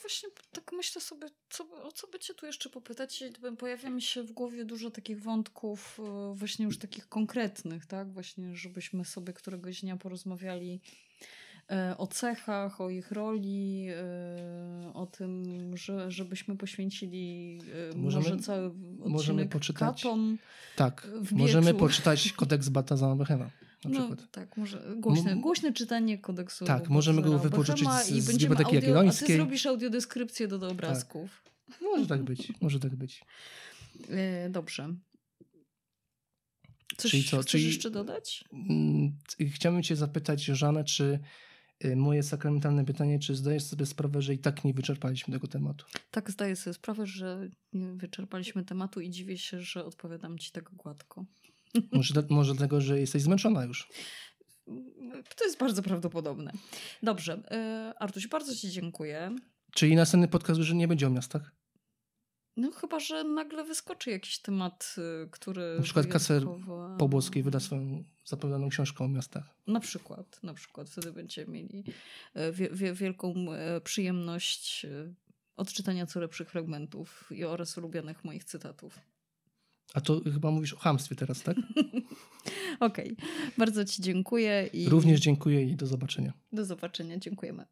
Właśnie tak myślę sobie, co, o co by cię tu jeszcze popytać. I Pojawia mi się w głowie dużo takich wątków, e, właśnie już takich konkretnych, tak? Właśnie, żebyśmy sobie któregoś dnia porozmawiali o cechach, o ich roli, e, o tym, że, żebyśmy poświęcili e, Możemy- może cały odcinek możemy poczytać Katon. Tak, W możemy poczytać kodeks Batazana Bechena na No przykład. tak, może głośne, M- głośne czytanie kodeksu. Tak, możemy go wypożyczyć Bechema z- i z Biblioteki audio, A ty Jagiellońskiej. zrobisz audiodeskrypcję do, do obrazków. Może tak być, może tak być. E, dobrze. Coś Czyli co, chcesz czyli- jeszcze dodać? Mm, Chciałbym cię zapytać, Żanę, czy moje sakramentalne pytanie, czy zdajesz sobie sprawę, że i tak nie wyczerpaliśmy tego tematu? Tak, zdaję sobie sprawę, że nie wyczerpaliśmy tematu i dziwię się, że odpowiadam ci tak gładko. Może, da- może dlatego, że jesteś zmęczona już. To jest bardzo prawdopodobne. Dobrze. E, Artuś, bardzo ci dziękuję. Czyli następny podcast już nie będzie o miastach? No chyba, że nagle wyskoczy jakiś temat, y, który... Na przykład wyjątkowo- Pobłoskiej wyda swoją zapowiadaną książkę o miastach. Na przykład, na przykład wtedy będziemy mieli e, wie, wie, wielką e, przyjemność e, odczytania co lepszych fragmentów i oraz ulubionych moich cytatów. A to chyba mówisz o hamstwie teraz, tak? Okej, bardzo Ci dziękuję i Również dziękuję i do zobaczenia. do zobaczenia. Dziękujemy.